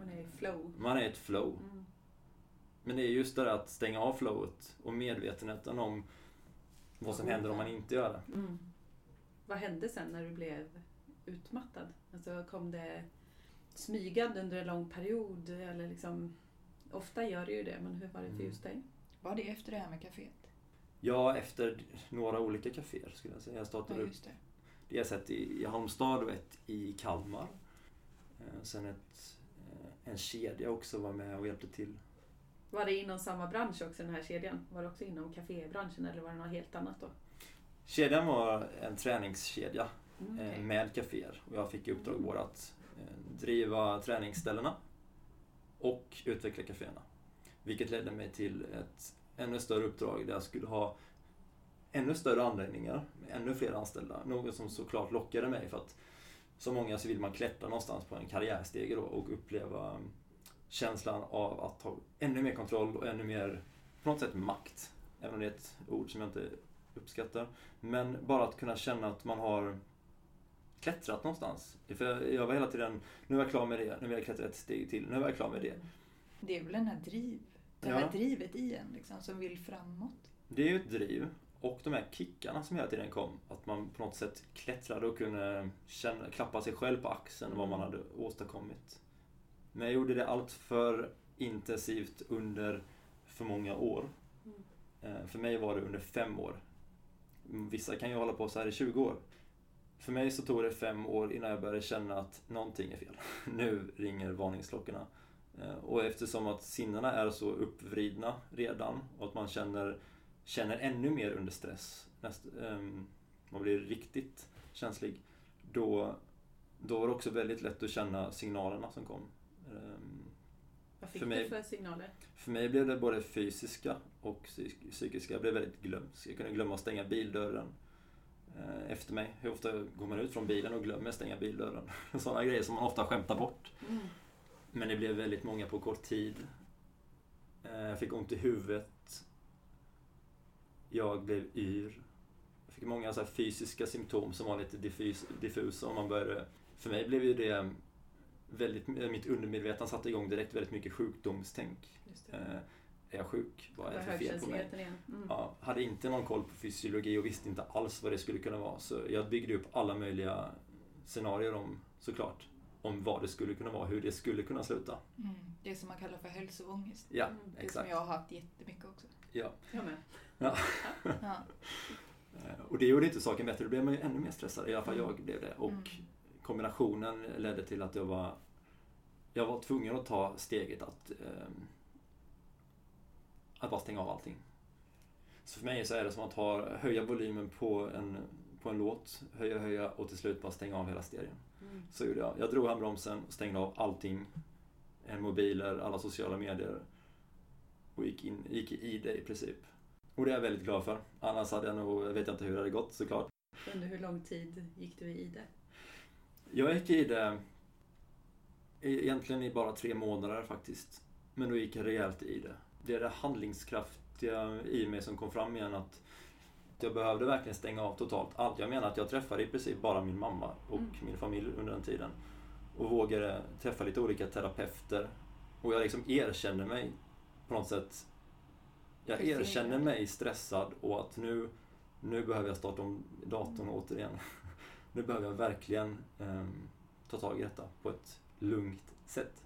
Man är i flow. Man är i ett flow. Mm. Men det är just det där att stänga av flowet och medvetenheten om vad som händer om man inte gör det. Mm. Vad hände sen när du blev utmattad? Alltså kom det smygande under en lång period? Eller liksom, ofta gör det ju det, men hur var det för Mm. just dig? Var det efter det här med kaféet? Ja, efter några olika kaféer skulle jag säga. Jag startade Ja, upp just det. dels ett i i Halmstad och ett i Kalmar. Eh, Sen ett, en kedja också var med och hjälpte till. Var det inom samma bransch också, den här kedjan? Var det också inom kafébranschen eller var det något helt annat då? Kedjan var en träningskedja Mm, eh, okej. med kaféer och jag fick i uppdrag både att eh, driva träningsställena och utveckla kaféerna. Vilket ledde mig till ett ännu större uppdrag där jag skulle ha ännu större anläggningar med ännu fler anställda. Något som såklart lockade mig för att som många så vill man klättra någonstans på en karriärstege då och uppleva känslan av att ha ännu mer kontroll och ännu mer, på något sätt, makt. Även om det är ett ord som jag inte uppskattar. Men bara att kunna känna att man har klättrat någonstans. För jag- jag var hela tiden, nu är jag klar med det, nu vill jag klättra ett steg till, nu är jag klar med det. Det är väl den här driv, det Ja. här drivet i en liksom, som vill framåt. Det är ju ett driv. Och de här kickarna som hela tiden kom. Att man på något sätt klättrade och kunde känna, klappa sig själv på axeln vad man hade åstadkommit. Men jag gjorde det allt för intensivt under för många år. Mm. Eh, För mig var det under fem år. Mm, Vissa kan ju hålla på så här i 20 år. För mig så tog det fem år innan jag började känna att någonting är fel. Nu ringer varningsklockorna. Eh, Och eftersom att sinnena är så uppvridna redan och att man känner, känner ännu mer under stress, näst, ehm, man blir riktigt känslig, då, då var det också väldigt lätt att känna signalerna som kom. Ehm, Vad fick för mig- du för signaler? för mig blev det både fysiska och psyk- psykiska. Jag blev väldigt glömsk. Jag kunde glömma att stänga bildörren eh, efter mig. Hur ofta går man ut från bilen och glömmer stänga bildörren? Sådana grejer som man ofta skämtar bort. Mm. Men det blev väldigt många på kort tid. Eh, Jag fick ont i huvudet. Jag blev yr. Jag fick många så här fysiska symptom som var lite diffus, diffusa. Och man började, för mig blev ju det väldigt, mitt undermedvetna satte igång direkt väldigt mycket sjukdomstänk. Just det. Eh, är jag sjuk? Vad är det för fel på mig? Mm. Ja, hade inte någon koll på fysiologi och visste inte alls vad det skulle kunna vara. Så jag byggde upp alla möjliga scenarier om, såklart, om vad det skulle kunna vara, hur det skulle kunna sluta. Mm. Det som man kallar för hälsoångest. Ja, Mm, det Det som exakt. jag har haft jättemycket också. Ja. Jag med. Ja. Eh, Och det gjorde inte saken bättre, då blev man ju ännu mer stressad. I alla fall Mm. jag blev det. Och Mm. kombinationen ledde till att jag var jag var tvungen att ta steget att, ehm, att bara stänga av allting. Så för mig så är det som att ha, höja volymen på en, på en låt, höja, höja och till slut bara stänga av hela stereon. Mm. Så gjorde jag. Jag drog handbromsen och stängde av allting. En mobiler, alla sociala medier. Och gick, in, gick i det i princip. Och det är jag väldigt glad för. Annars hade jag nog, vet jag inte hur det hade gått såklart. Under hur lång tid gick du i det? Jag gick i det egentligen i bara tre månader faktiskt. Men då gick jag rejält i det. Det är det handlingskraftiga i mig som kom fram igen att jag behövde verkligen stänga av totalt allt. Jag menar att jag träffade i princip bara min mamma och Mm. min familj under den tiden. Och vågade träffa lite olika terapeuter. Och jag liksom erkände mig på något sätt. Jag erkänner mig stressad och att nu, nu behöver jag starta om datorn återigen. Nu behöver jag verkligen ehm, ta tag i detta på ett lugnt sätt.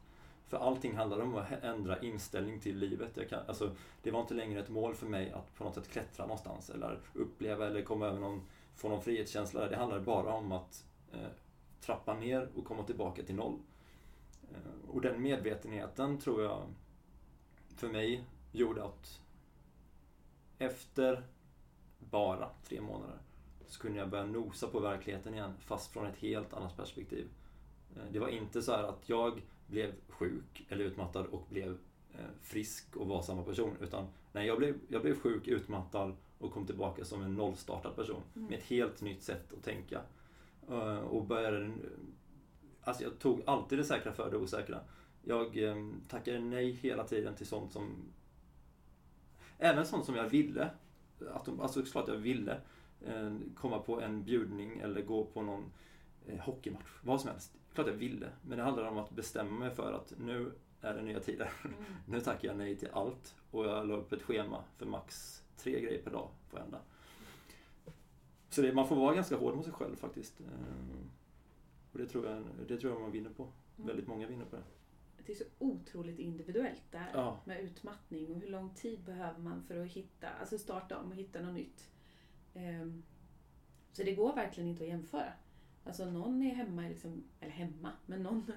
För allting handlar om att ändra inställning till livet. Jag kan, alltså, det var inte längre ett mål för mig att på något sätt klättra någonstans eller uppleva eller komma över någon, få någon frihetskänsla. Det handlade bara om att eh, trappa ner och komma tillbaka till noll. Eh, och den medvetenheten tror jag för mig gjorde att efter bara tre månader så kunde jag börja nosa på verkligheten igen fast från ett helt annat perspektiv. Eh, det var inte så här att jag blev sjuk eller utmattad och blev eh, frisk och var samma person. Utan nej, jag blev, jag blev sjuk, utmattad och kom tillbaka som en nollstartad person. Mm. Med ett helt nytt sätt att tänka. Eh, Och började... Alltså jag tog alltid det säkra för det osäkra. Jag tackade nej hela tiden till sånt som... Även sånt som jag ville. Att de, alltså såklart jag ville eh, komma på en bjudning eller gå på någon eh, hockeymatch. Vad som helst. Klart jag ville. Men det handlade om att bestämma mig för att nu är det nya tider. Mm. Nu tackar jag nej till allt. Och jag la upp ett schema för max tre grejer per dag på ända. Så det, man får vara ganska hård mot sig själv faktiskt. Eh, Och det tror jag, det tror jag man vinner på. Mm. Väldigt många vinner på det. Det är så otroligt individuellt det här Ja. med utmattning och hur lång tid behöver man för att hitta, alltså starta om och hitta något nytt. Ehm, Så det går verkligen inte att jämföra. Alltså någon är hemma, liksom, eller hemma, men någon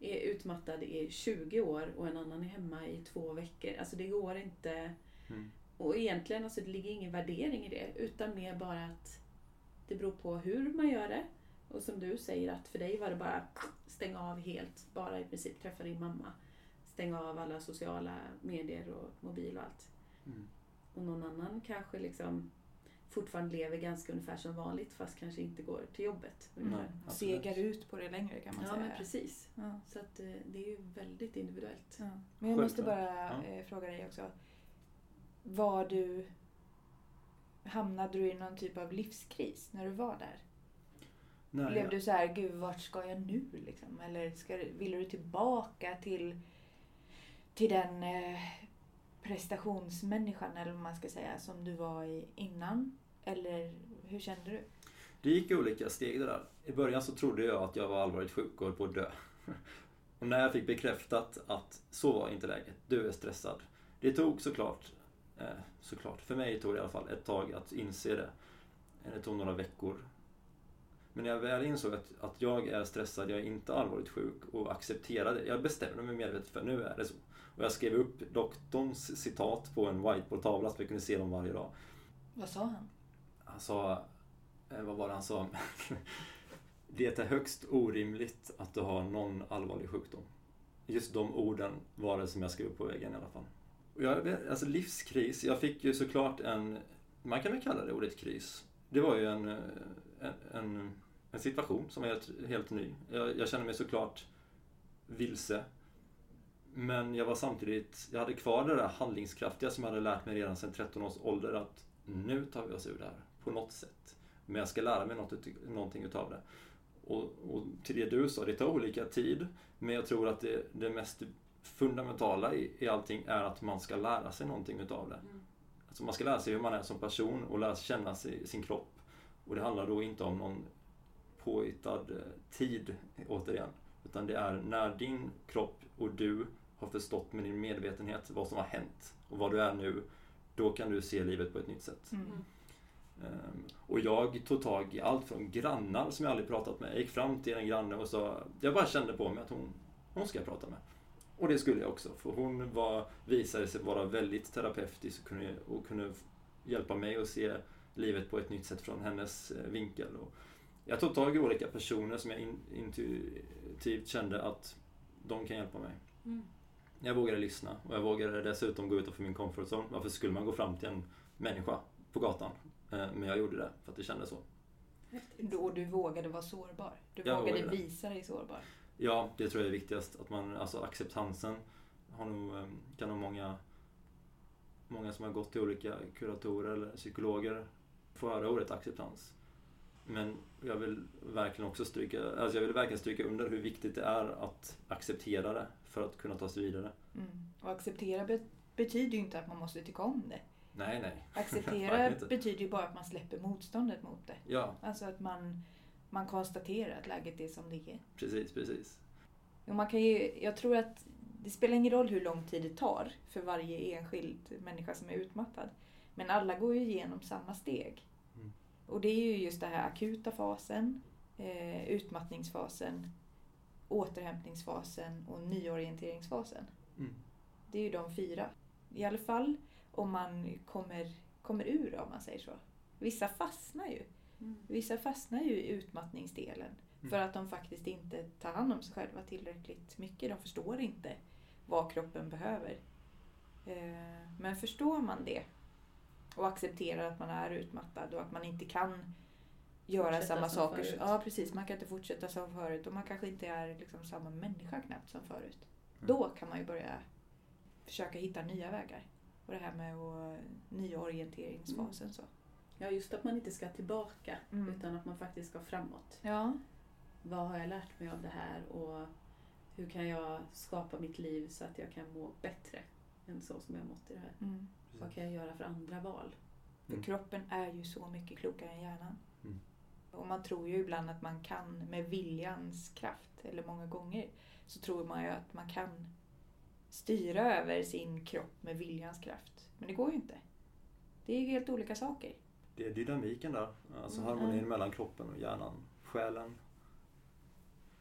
är utmattad i 20 år och en annan är hemma i två veckor. Alltså det går inte. Mm. Och egentligen, alltså det ligger ingen värdering i det, utan mer bara att det beror på hur man gör det. Och som du säger, att för dig var det bara stänga av helt, bara i princip träffa din mamma. Stänga av alla sociala medier och mobil och allt. Mm. Och någon annan kanske liksom fortfarande lever ganska ungefär som vanligt fast kanske inte går till jobbet. Nej. Segar ut på det längre kan man Ja, säga. men precis. Ja. Så att eh, det är ju väldigt individuellt. Ja. Men jag måste bara Ja. eh, fråga dig också. Var du... Hamnade du i någon typ av livskris när du var där? Nej, Blev jag- du så här, gud vart ska jag nu liksom? Eller ska, du- ville du tillbaka till, till den eh, prestationsmänniskan eller vad man ska säga som du var i innan? Eller hur kände du? Det gick olika steg det där. I början så trodde jag att jag var allvarligt sjuk och höll på att dö. Och när jag fick bekräftat att så var inte läget, du är stressad. Det tog såklart, eh, såklart, för mig tog det i alla fall ett tag att inse det. Eh, Det tog några veckor. Men när jag väl insåg att, att jag är stressad, jag är inte allvarligt sjuk och accepterade. Jag bestämde mig medvetet för nu är det så. Och jag skrev upp doktorns citat på en whiteboardtavla så vi kunde se dem varje dag. Vad sa han? Han sa, eh, vad var det han sa? Det är högst orimligt att du har någon allvarlig sjukdom. Just de orden var det som jag skrev på väggen i alla fall. Och jag, alltså livskris, jag fick ju såklart en, man kan väl kalla det ordet kris. Det var ju en, eh, en, en, en situation som var helt, helt ny. Jag, jag kände mig såklart vilse. Men jag var samtidigt, jag hade kvar det där handlingskraftiga som jag hade lärt mig redan sedan 13 års ålder att nu tar vi oss ur det här på något sätt. Men jag ska lära mig något, någonting utav det. Och, och till det du sa, det tar olika tid. Men jag tror att det, det mest fundamentala i, i allting är att man ska lära sig någonting utav det. Mm. Alltså man ska lära sig hur man är som person och lära sig känna sig, sin kropp. Och det handlar då inte om någon påhittad eh, tid, återigen. Utan det är när din kropp och du har förstått med din medvetenhet vad som har hänt och vad du är nu. Då kan du se livet på ett nytt sätt. Mm. Ehm, Och jag tog tag i allt från grannar som jag aldrig pratat med. Jag gick fram till en granne och sa, jag bara kände på mig att hon, hon ska jag prata med. Och det skulle jag också, för hon var, visade sig vara väldigt terapeutisk och kunde, och kunde hjälpa mig att se livet på ett nytt sätt från hennes eh, vinkel. Och jag tog tag i olika personer som jag in, intuitivt kände att de kan hjälpa mig. Mm. Jag vågade lyssna och jag vågade dessutom gå utanför min comfort zone. Varför skulle man gå fram till en människa på gatan? Eh, Men jag gjorde det för att det kändes så. Och du vågade vara sårbar. Du Jag vågade vågade. visa dig sårbar. Ja, det tror jag är viktigast. Att man, alltså acceptansen har nog, eh, kan nog många, många som har gått till olika kuratorer eller psykologer få höra ordet acceptans. Men jag vill verkligen också stryka, alltså jag vill verkligen stryka under hur viktigt det är att acceptera det för att kunna ta sig vidare. Mm. Och acceptera be- betyder ju inte att man måste tycka om det. Nej, nej. Acceptera betyder ju bara att man släpper motståndet mot det. Ja, Alltså att man, man konstaterar att läget är som det är. precis, precis. Och man kan ju, jag tror att det spelar ingen roll hur lång tid det tar för varje enskild människa som är utmattad. Men alla går ju igenom samma steg. Och det är ju just den här akuta fasen, eh, utmattningsfasen, återhämtningsfasen och nyorienteringsfasen. Mm. Det är ju de fyra. I alla fall om man kommer, kommer ur om man säger så. Vissa fastnar ju. Mm. Vissa fastnar ju i utmattningsdelen. Mm. För att de faktiskt inte tar hand om sig själva tillräckligt mycket. De förstår inte vad kroppen behöver. Eh, Men förstår man det och accepterar att man är utmattad och att man inte kan göra Fortsätta samma saker. förut. Ja precis, man kan inte fortsätta som förut och man kanske inte är liksom samma människa knappt som förut. Mm. Då kan man ju börja försöka hitta nya vägar. Och det här med att, nyorienteringsfasen så. Ja, just att man inte ska tillbaka Mm. utan att man faktiskt ska framåt. Ja. Vad har jag lärt mig av det här och hur kan jag skapa mitt liv så att jag kan må bättre än så som jag har mått i det här? Mm. Vad kan jag göra för andra val? För Mm. kroppen är ju så mycket klokare än hjärnan. Mm. Och man tror ju ibland att man kan med viljans kraft, eller många gånger, så tror man ju att man kan styra över sin kropp med viljans kraft. Men det går ju inte. Det är ju helt olika saker. Det är dynamiken där. Alltså Mm. harmonin Mm. mellan kroppen och hjärnan. Själen.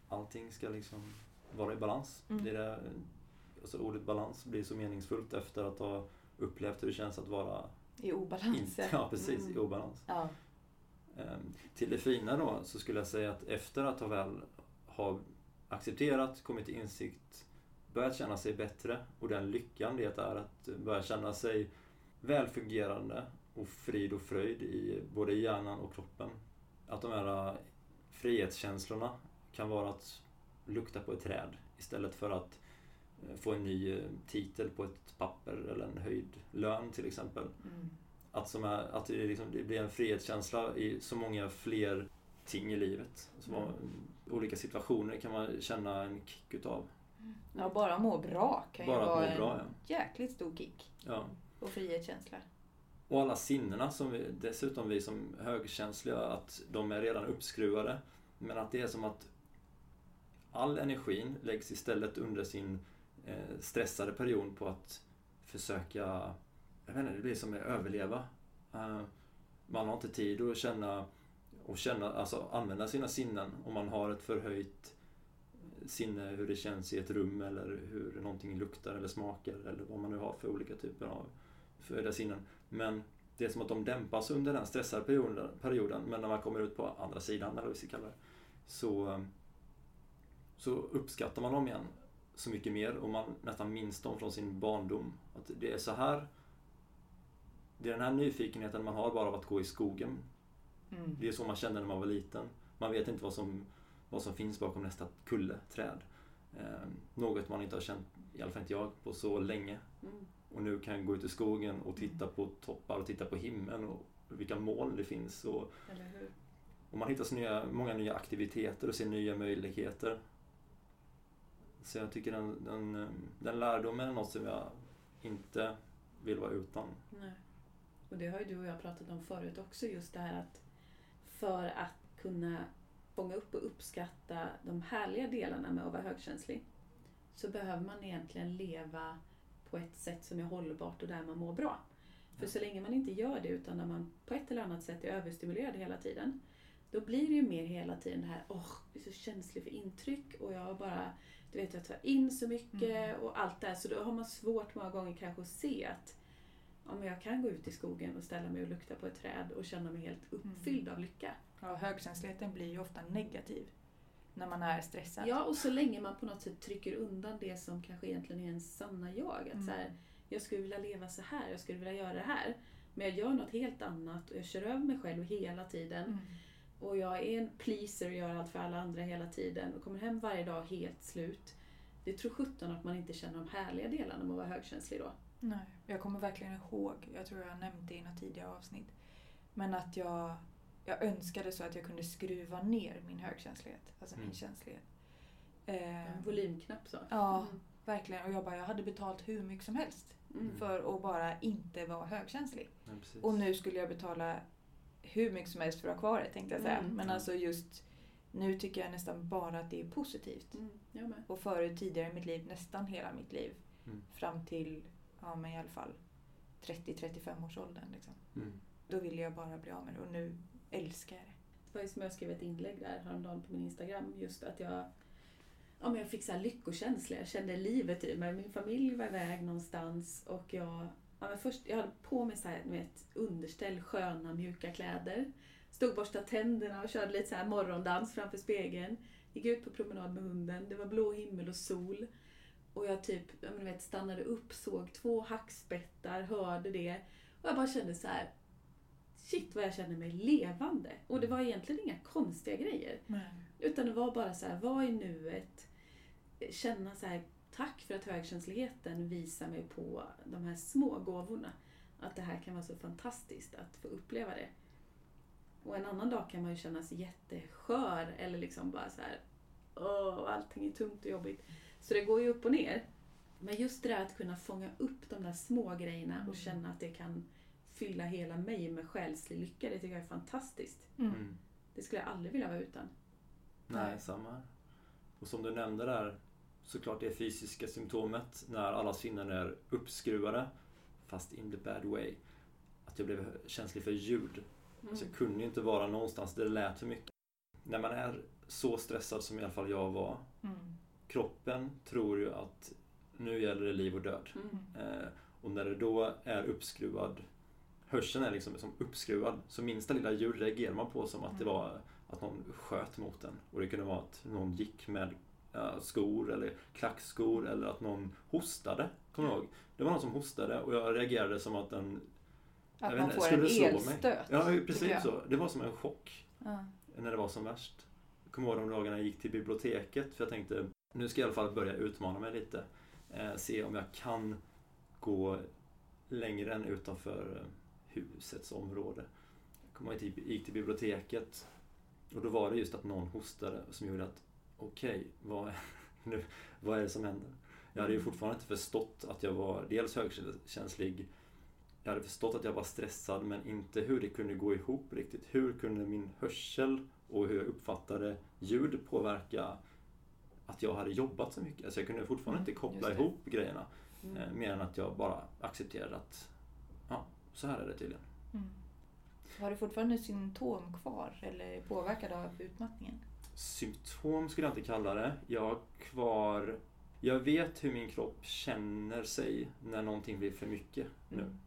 Allting ska liksom vara i balans. Mm. Det är det, alltså ordet balans blir så meningsfullt efter att ha upplevt hur det känns att vara I obalans. inte, ja, precis, i Mm. obalans. Ja. Ehm, Till det fina då så skulle jag säga att efter att ha väl ha accepterat, kommit till insikt, börjat känna sig bättre och den lyckan det är att börja känna sig välfungerande och frid och fröjd i både hjärnan och kroppen. Att de här frihetskänslorna kan vara att lukta på ett träd istället för att få en ny eh, titel på ett papper eller en höjd lön till exempel. Mm. Att, som är, att det, liksom, det blir en frihetskänsla i så många fler ting i livet. Så Mm. Olika situationer kan man känna en kick utav. ja, bara må bra kan Bara ju vara en bra, jäkligt stor kick. Ja. Och frihetskänsla. Och alla sinnena som vi, dessutom vi som högkänsliga, att de är redan uppskruvade. Men att det är som att all energin läggs istället under sin Eh, stressade period på att försöka, jag vet inte, det blir som att överleva. Eh, man har inte tid att känna och känna, alltså använda sina sinnen om man har ett förhöjt sinne hur det känns i ett rum eller hur någonting luktar eller smakar eller vad man nu har för olika typer av förhöjda sinnen. Men det är som att de dämpas under den stressade perioden, perioden men när man kommer ut på andra sidan, eller vad vi ska kalla det, så, så uppskattar man dem igen så mycket mer och man nästan minns dem från sin barndom. Att det är så här det är den här nyfikenheten man har bara av att gå i skogen. Mm. Det är så man kände när man var liten. Man vet inte vad som, vad som finns bakom nästa kulle, träd. Eh, något man inte har känt, i alla fall inte jag, på så länge. Mm. Och nu kan jag gå ut i skogen och titta på toppar och titta på himlen och vilka moln det finns. Och, och man hittar så nya, många nya aktiviteter och ser nya möjligheter. Så jag tycker den, den, den lärdomen är något som jag inte vill vara utan. Nej. Och det har ju du och jag pratat om förut också, just det här att för att kunna fånga upp och uppskatta de härliga delarna med att vara högkänslig så behöver man egentligen leva på ett sätt som är hållbart och där man mår bra. För så länge man inte gör det utan när man på ett eller annat sätt är överstimulerad hela tiden då blir det ju mer hela tiden det här, åh, jag är så känslig för intryck och jag bara, du vet, jag tar in så mycket Mm. och allt det här. Så då har man svårt många gånger kanske att se att men jag kan gå ut i skogen och ställa mig och lukta på ett träd och känna mig helt uppfylld av lycka. Ja, högkänsligheten blir ju ofta negativ när man är stressad. Ja, och så länge man på något sätt trycker undan det som kanske egentligen är ens sanna jag. Att Mm. så här, jag skulle vilja leva så här, jag skulle vilja göra det här. Men jag gör något helt annat och jag kör över mig själv hela tiden. Mm. Och jag är en pleaser och gör allt för alla andra hela tiden och kommer hem varje dag helt slut. Det tror sjutton att man inte känner de härliga delarna med att vara högkänslig då. Nej, jag kommer verkligen ihåg, jag tror jag nämnt det i något tidigare avsnitt, men att jag, jag önskade så att jag kunde skruva ner min högkänslighet, alltså min Mm. känslighet. Eh, En volymknapp så. Ja, Mm. verkligen. Och jag bara, jag hade betalt hur mycket som helst Mm. för att bara inte vara högkänslig. Ja. Och nu skulle jag betala hur mycket som helst för att ha kvar det tänkte jag säga. Mm. Men alltså just nu tycker jag nästan bara att det är positivt. Mm. Jag med. Och förut tidigare i mitt liv, nästan hela mitt liv, Mm. fram till ja, men i alla fall 30-35 års åldern. Liksom. Mm. Då ville jag bara bli av med det och nu älskar jag det. Det var ju som jag skrev ett inlägg där häromdagen på min Instagram. Just att jag, ja, men jag fick så här lyckokänsla. Jag kände livet i mig. Min familj var iväg någonstans och jag Ja, men först, jag hade på mig så här, ett underställ, sköna mjuka kläder. Stod borstade tänderna och körde lite så här morgondans framför spegeln. Gick ut på promenad med hunden. Det var blå himmel och sol. Och jag typ, jag men, vet, stannade upp, såg två hackspettar, hörde det. Och jag bara kände så här. Shit vad jag känner mig levande. Och det var egentligen inga konstiga grejer. Utan det var bara så här, vara i nuet. Känna så här, tack för att högkänsligheten visar mig på de här små gåvorna. Att det här kan vara så fantastiskt att få uppleva det. Och en annan dag kan man ju känna sig jätteskör eller liksom bara så här, åh, allting är tungt och jobbigt. Så det går ju upp och ner. Men just det där att kunna fånga upp de där små grejerna Mm. och känna att det kan fylla hela mig med själslig lycka, det tycker jag är fantastiskt. Mm. Mm. Det skulle jag aldrig vilja vara utan. Nej, samma. Och som du nämnde där, såklart det fysiska symptomet när alla sinnen är uppskruvade, fast in the bad way. Att jag blev känslig för ljud. Mm. Så jag kunde inte vara någonstans där det lät för mycket. När man är så stressad som i alla fall jag var, Mm. kroppen tror ju att nu gäller det liv och död. Mm. Eh, och när det då är uppskruvad, hörseln är liksom som uppskruvad, så minsta lilla ljud reagerar man på som att det Mm. var att någon sköt mot den. Och det kunde vara att någon gick med eh, skor eller klackskor eller att någon hostade. Kommer du ihåg? Det var någon som hostade och jag reagerade som att den Att Jag man inte, får skulle en elstöt. Ja, precis jag. så. Det var som en chock Ja. när det var som värst. Jag kommer ihåg de dagarna jag gick till biblioteket för jag tänkte nu ska jag i alla fall börja utmana mig lite. Eh, se om jag kan gå längre än utanför eh, husets område. Jag kommer ihåg att jag gick till biblioteket och då var det just att någon hostade som gjorde att okej, vad, är- nu, vad är det som händer? Jag hade ju fortfarande inte förstått att jag var dels högkänslig jag hade förstått att jag var stressad men inte hur det kunde gå ihop riktigt. Hur kunde min hörsel och hur jag uppfattade ljud påverka att jag hade jobbat så mycket? Alltså jag kunde fortfarande Mm, inte koppla ihop grejerna. Mm. Eh, mer än att jag bara accepterade att ja, så här är det tydligen. Mm. Har du fortfarande symptom kvar eller påverkad av utmattningen? Symptom skulle jag inte kalla det. Jag har kvar... Jag vet hur min kropp känner sig när någonting blir för mycket nu. Mm.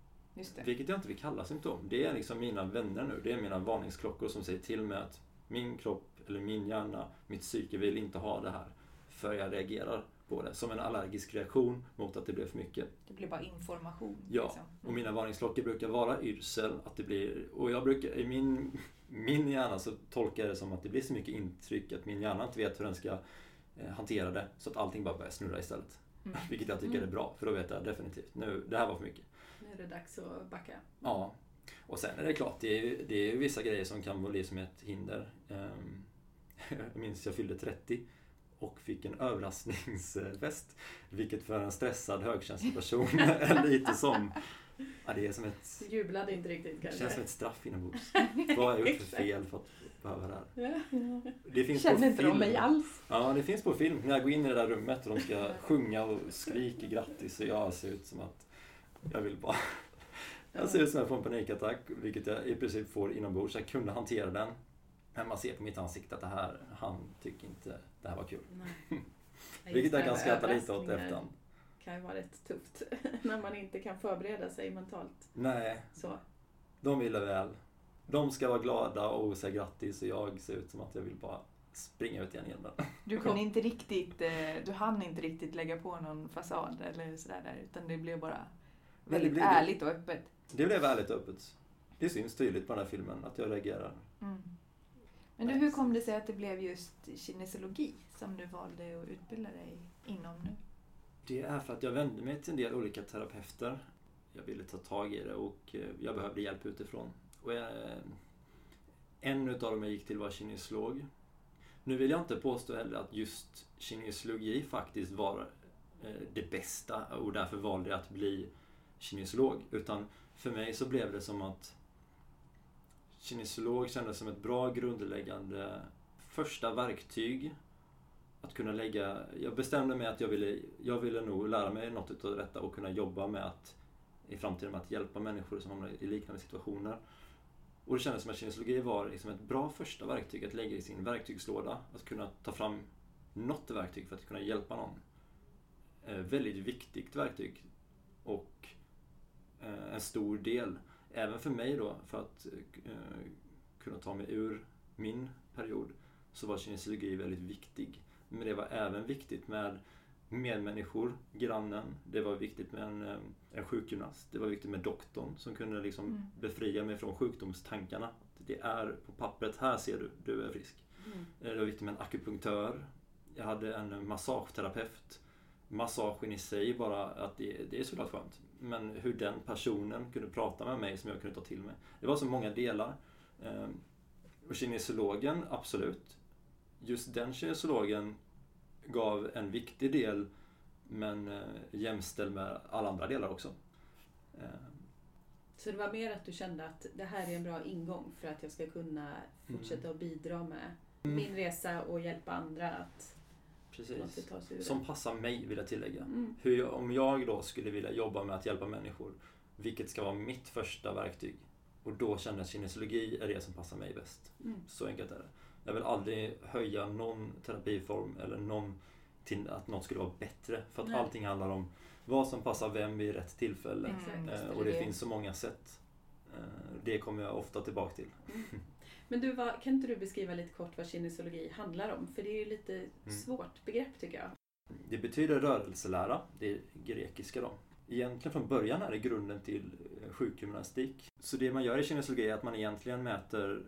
Vilket jag inte vill kalla symptom. Det är liksom mina vänner nu. Det är mina varningsklockor som säger till mig att min kropp, eller min hjärna, mitt psyke vill inte ha det här. För jag reagerar på det. Som en allergisk reaktion mot att det blev för mycket. Det blir bara information. Ja, liksom. Och mina varningsklockor brukar vara yrsel. Att det blir, och jag brukar, i min, min hjärna så tolkar jag det som att det blir så mycket intryck att min hjärna inte vet hur den ska eh, hantera det. Så att allting bara börjar snurra istället. Mm. Vilket jag tycker är bra, för då vet jag definitivt, nu, det här var för mycket. Nu är det dags att backa. Ja. Och sen är det klart, det är, det är vissa grejer som kan bli som ett hinder. Ehm, Jag minns jag fyllde 30 och fick en överraskningsfest. Vilket för en stressad högkänslig person är lite som... Ja, det är som ett... Du jublade inte riktigt Det kanske? känns som ett straff inombords. Vad har jag gjort för fel för att behöva det här? Ja. Det finns på Känner inte de film. mig alls? Ja, det finns på film. När jag går in i det där rummet och de ska sjunga och skrika grattis och jag ser ut som att jag vill bara... Jag ser ut som att jag får en panikattack, vilket jag i princip får inombords. Jag kunde hantera den. Men man ser på mitt ansikte att det här, han tycker inte det här var kul. Nej. Vilket jag kan det skratta lite åt överraskningar efterhand. Kan ju vara rätt tufft när man inte kan förbereda sig mentalt. Nej, Så. de ville väl. De ska vara glada och säga grattis och jag ser ut som att jag vill bara springa ut igen igen. Du kunde inte riktigt, eh, du hann inte riktigt lägga på någon fasad eller sådär där, utan det blev bara väldigt blev- ärligt och öppet. Det blev ärligt och öppet. Det syns tydligt på den här filmen att jag reagerar. Mm. Men du, hur kom det sig att det blev just kinesologi som du valde att utbilda dig inom nu? Det är för att jag vände mig till en del olika terapeuter. Jag ville ta tag i det och eh, jag behövde hjälp utifrån. Och jag, en utav dem jag gick till var kinesolog. Nu vill jag inte påstå heller att just kinesologi faktiskt var eh, det bästa och därför valde jag att bli kinesolog. Utan för mig så blev det som att kinesolog kändes som ett bra grundläggande första verktyg att kunna lägga... Jag bestämde mig att jag ville, jag ville nog lära mig något utav detta och kunna jobba med att i framtiden med att hjälpa människor som hamnar i liknande situationer. Och det kändes som att kinesologi var liksom ett bra första verktyg att lägga i sin verktygslåda. Att kunna ta fram något verktyg för att kunna hjälpa någon. Eh, väldigt viktigt verktyg. Och eh, en stor del. Även för mig då, för att eh, kunna ta mig ur min period, så var kinesologi väldigt viktig. Men det var även viktigt med medmänniskor, grannen, det var viktigt med en, eh, en sjukgymnast, det var viktigt med doktorn som kunde liksom Mm. befria mig från sjukdomstankarna. Det är på pappret, här ser du, du är frisk. Mm. Eh, Det var viktigt med en akupunktör. Jag hade en massageterapeut. Massagen i sig bara, att det, det är såklart skönt. Men hur den personen kunde prata med mig som jag kunde ta till mig. Det var så många delar. Eh, Och kinesiologen, absolut. Just den kinesiologen gav en viktig del men eh, jämställd med alla andra delar också. Eh, Så det var mer att du kände att det här är en bra ingång för att jag ska kunna fortsätta att bidra med Mm. min resa och hjälpa andra att Precis. ta sig ur Som passar mig vill jag tillägga. Mm. Hur jag, om jag då skulle vilja jobba med att hjälpa människor, vilket ska vara mitt första verktyg? Och då känner jag att kinesiologi är det som passar mig bäst. Mm. Så enkelt är det. Jag vill aldrig höja någon terapiform eller någon till att något skulle vara bättre. För att Nej. allting handlar om vad som passar vem vid rätt tillfälle. Mm, Eh, och det det. finns så många sätt. Eh, Det kommer jag ofta tillbaka till. Men du, vad, kan inte du beskriva lite kort vad kinesiologi handlar om? För det är ju lite Mm. svårt begrepp tycker jag. Det betyder rörelselära, det är grekiska då. Egentligen från början är det grunden till eh, sjukgymnastik. Så det man gör i kinesiologi är att man egentligen mäter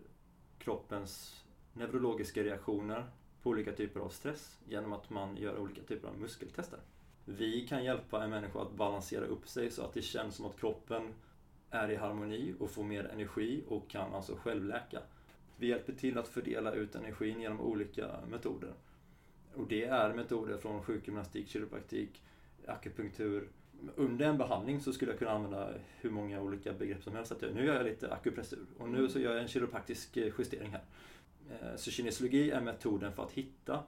kroppens neurologiska reaktioner på olika typer av stress genom att man gör olika typer av muskeltester. Vi kan hjälpa en människa att balansera upp sig så att det känns som att kroppen är i harmoni och får mer energi och kan alltså självläka. Vi hjälper till att fördela ut energin genom olika metoder. Och det är metoder från sjukgymnastik, kiropraktik, akupunktur. Under en behandling så skulle jag kunna använda hur många olika begrepp som helst. Nu gör jag lite akupressur och nu så gör jag en kiropraktisk eh, justering här. Eh, Så kinesiologi är metoden för att hitta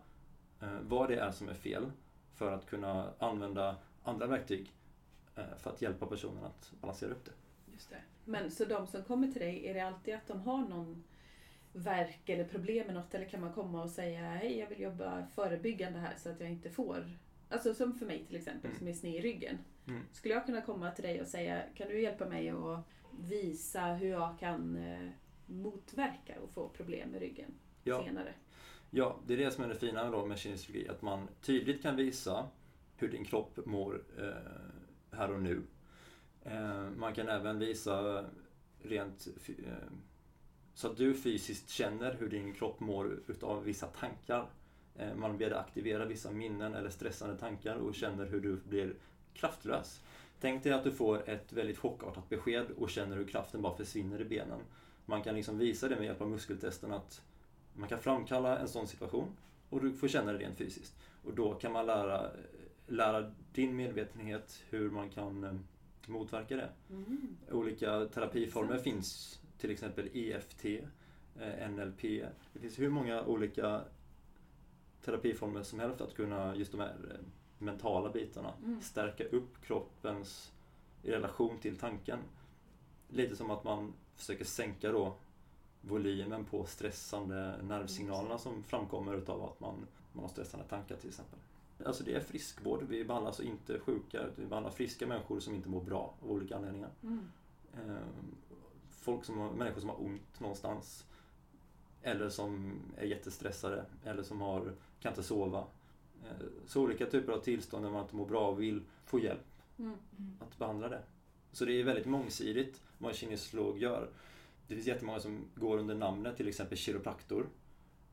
eh, vad det är som är fel för att kunna använda andra verktyg eh, för att hjälpa personen att balansera upp det. Just det. Men så de som kommer till dig, är det alltid att de har någon verk eller problem med något? Eller kan man komma och säga hej jag vill jobba förebyggande här så att jag inte får Alltså som för mig till exempel Mm. som är sned i ryggen. Mm. Skulle jag kunna komma till dig och säga kan du hjälpa mig att visa hur jag kan motverka och få problem med ryggen Ja. senare? Ja, det är det som är det fina då med kinesiologi, att man tydligt kan visa hur din kropp mår eh, här och nu. Eh, man kan även visa rent eh, så att du fysiskt känner hur din kropp mår utav vissa tankar. Eh, man ber dig aktivera vissa minnen eller stressande tankar och känner hur du blir kraftlös. Tänk dig att du får ett väldigt chockartat besked och känner hur kraften bara försvinner i benen. Man kan liksom visa det med hjälp av muskeltesten att man kan framkalla en sån situation och du får känna det rent fysiskt. Och då kan man lära, lära din medvetenhet hur man kan eh, motverka det. Mm. Olika terapiformer Sant. finns, till exempel EFT, eh, NLP. Det finns hur många olika terapiformer som helst att kunna just de här eh, mentala bitarna Mm. stärka upp kroppens relation till tanken. Lite som att man försöker sänka då volymen på stressande nervsignalerna som framkommer utav att man, man har stressande tankar till exempel. Alltså det är friskvård. Vi behandlar alltså inte sjuka, vi behandlar friska människor som inte mår bra av olika anledningar. Mm. Eh, Folk som har, människor som har ont någonstans. Eller som är jättestressade. Eller som har, kan inte sova. Eh, Så olika typer av tillstånd när man inte mår bra och vill få hjälp Mm. att behandla det. Så det är väldigt mångsidigt vad en kinesiolog gör. Det finns jättemånga som går under namnet till exempel kiropraktor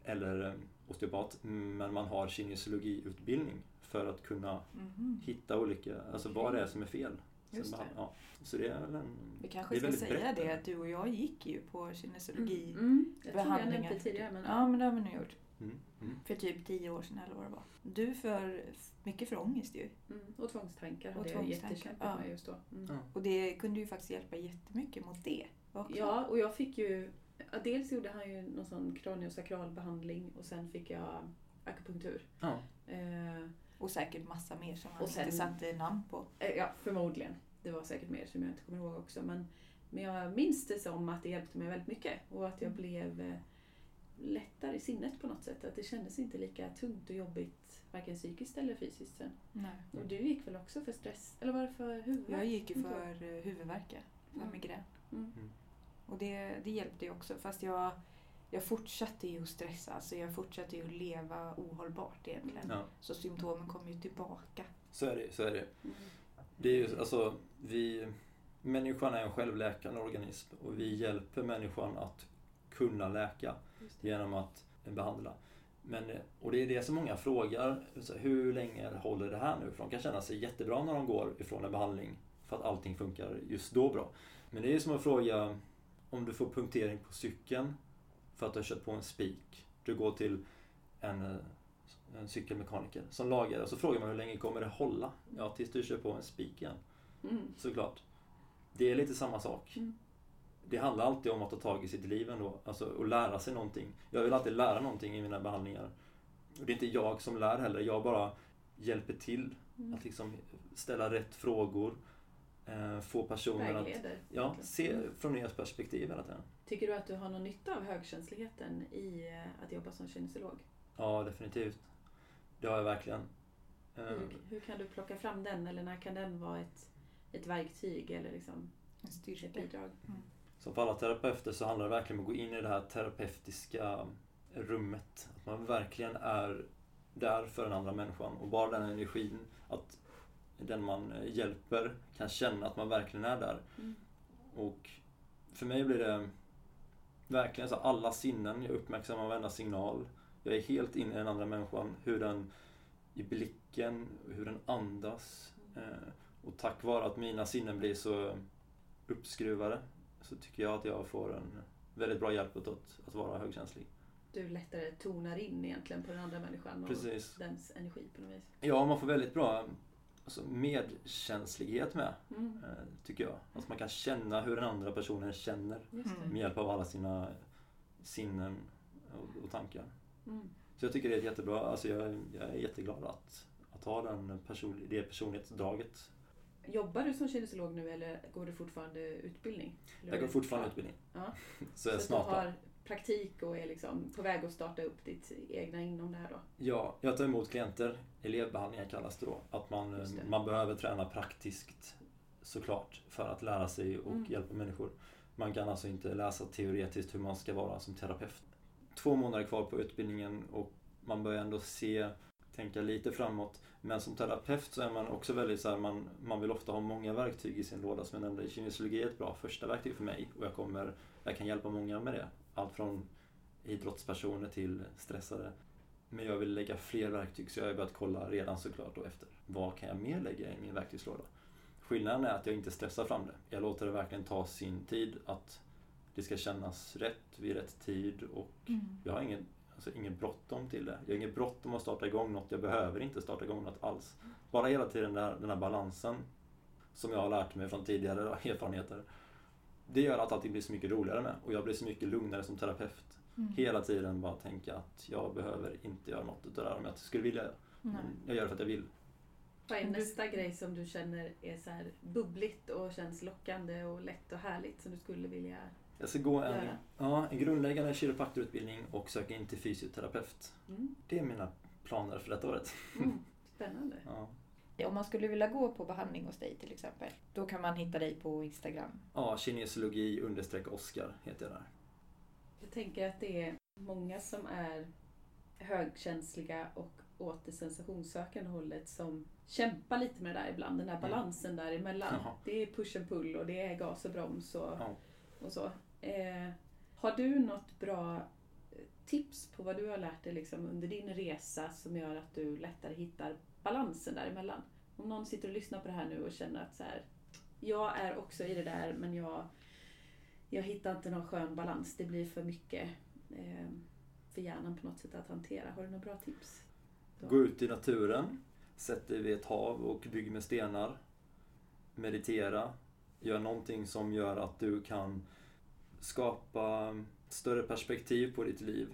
eller eh, osteopat. Men man har kinesiologiutbildning för att kunna Mhm. hitta olika, alltså vad det är som är fel. Just det. Ja, så det är en... Vi Det kanske är ska säga brett det att du och jag gick ju på kinesiologi. Mm. Jag tror jag nämnde tidigare men Ja, men det har vi nog gjort. Mm, mm. För typ tio år sedan eller vad det var. Du för mycket för ångest ju. Mm. Och tvångstankar Och hade jag jättekämpat ja. med just då. Mm. Ja. Och det kunde ju faktiskt hjälpa jättemycket mot det också. Ja, och jag fick ju... Dels gjorde han ju någon sån kraniosakralbehandling och sen fick jag akupunktur. Ja. Eh, Och säkert massa mer som Och sen- inte satte namn på. eh, ja, förmodligen. Det var säkert mer som jag inte kommer ihåg också. Men, men jag minns det som att det hjälpte mig väldigt mycket och att jag Mm. blev lättare i sinnet på något sätt. Att det kändes inte lika tungt och jobbigt varken psykiskt eller fysiskt sen. Nej. Och du gick väl också för stress? Eller var det för huvudvärk? Jag gick ju Inte för eh, huvudvärk, för Mm. migrän. Mm. Och det, det hjälpte ju också fast jag, jag fortsatte ju att stressa. Alltså jag fortsatte ju att leva ohållbart egentligen. Ja, Så symptomen kom ju tillbaka. så är det. Så är det. Mm. Det är ju, alltså, vi, människan är en självläkande organism och vi hjälper människan att kunna läka genom att behandla. Men, eh, och det är det som många frågar, hur länge håller det här nu? För de kan känna sig jättebra när de går ifrån en behandling för att allting funkar just då bra. Men det är som att fråga om du får punktering på cykeln för att du har kört på en spik. Du går till en, eh, en cykelmekaniker som lagar och så frågar man hur länge kommer det hålla? Ja, tills du kör på en spik igen. Mm. Såklart. Det är lite samma sak. Mm. Det handlar alltid om att ta tag i sitt liv ändå. Alltså att lära sig någonting. Jag vill alltid lära någonting i mina behandlingar. Och det är inte jag som lär heller. Jag bara hjälper till Mm. att liksom ställa rätt frågor. Eh, få personer att Vägleder. ja, egentligen. se Mm. från deras perspektiv hela tiden. Tycker du att du har någon nytta av högkänsligheten i eh, att jobba som kinesolog? Ja, definitivt. Det har jag verkligen. Hur, hur kan du plocka fram den eller när kan den vara ett, ett verktyg eller liksom En ett bidrag? Som för alla terapeuter så handlar det verkligen om att gå in i det här terapeutiska rummet. Att man verkligen är där för den andra människan och bara den energin, att den man hjälper kan känna att man verkligen är där. Mm. Och för mig blir det verkligen så alla sinnen, jag uppmärksammar varenda signal. Jag är helt inne i den andra människan, hur den i blicken, hur den andas. Eh, och tack vare att mina sinnen blir så uppskruvade så tycker jag att jag får en väldigt bra hjälp åt att vara högkänslig. Du lättare tonar in egentligen på den andra människan och Precis. dens energi på något vis. Ja, man får väldigt bra alltså, medkänslighet med, Mm. eh, tycker jag. Att man kan känna hur den andra personen känner med hjälp av alla sina sinnen och, och tankar. Mm. Så jag tycker det är jättebra. Alltså jag, jag är jätteglad att, att ha den person, det personlighetsdraget. Jobbar du som kinesolog nu eller går du fortfarande utbildning? Eller Jag går fortfarande utbildning. Ja. Så jag är Så snart du har praktik och är liksom på väg att starta upp ditt egna inom det här då? Ja, jag tar emot klienter. Elevbehandlingar kallas det då. Att man, det. man behöver träna praktiskt såklart för att lära sig och Mm. hjälpa människor. Man kan alltså inte läsa teoretiskt hur man ska vara som terapeut. Två månader kvar på utbildningen och man börjar ändå se, tänka lite framåt. Men som terapeut så är man också väldigt så här, man, man vill ofta ha många verktyg i sin låda. Som jag nämnde, kinesologi är ett bra första verktyg för mig och jag kommer, jag kan hjälpa många med det. Allt från idrottspersoner till stressade. Men jag vill lägga fler verktyg så jag har börjat kolla redan såklart då efter. Vad kan jag mer lägga i min verktygslåda? Skillnaden är att jag inte stressar fram det. Jag låter det verkligen ta sin tid. Att det ska kännas rätt vid rätt tid och Mm. jag har ingen, alltså ingen bråttom till det. Jag har ingen bråttom att starta igång något. Jag behöver inte starta igång något alls. Bara hela tiden den här, den här balansen som jag har lärt mig från tidigare erfarenheter. Det gör att allting blir så mycket roligare med och jag blir så mycket lugnare som terapeut. Mm. Hela tiden bara tänka att jag behöver inte göra något utav det här om jag skulle vilja. Nej. Men jag gör det för att jag vill. Vad är nästa grej som du känner är så här bubbligt och känns lockande och lätt och härligt som du skulle vilja Jag ska gå en, Göra. ja, en grundläggande kiropraktorutbildning och söka in till fysioterapeut. mm. Det är mina planer för detta året. Mm. Spännande. Ja. Om man skulle vilja gå på behandling hos dig till exempel, då kan man hitta dig på Instagram. Ja, kinesologi understreck Oskar heter jag där. Jag tänker att det är många som är högkänsliga och åt det sensationssökande hållet som kämpar lite med det där ibland. Den där balansen däremellan. Jaha. Det är push and pull och det är gas och broms och, Ja. och så. Eh, har du något bra eh, tips på vad du har lärt dig liksom under din resa som gör att du lättare hittar balansen däremellan? Om någon sitter och lyssnar på det här nu och känner att så här, jag är också i det där men jag, jag hittar inte någon skön balans. Det blir för mycket eh, för hjärnan på något sätt att hantera. Har du några bra tips? Gå ut i naturen, sätt dig vid ett hav och bygg med stenar. Meditera. Gör någonting som gör att du kan skapa större perspektiv på ditt liv.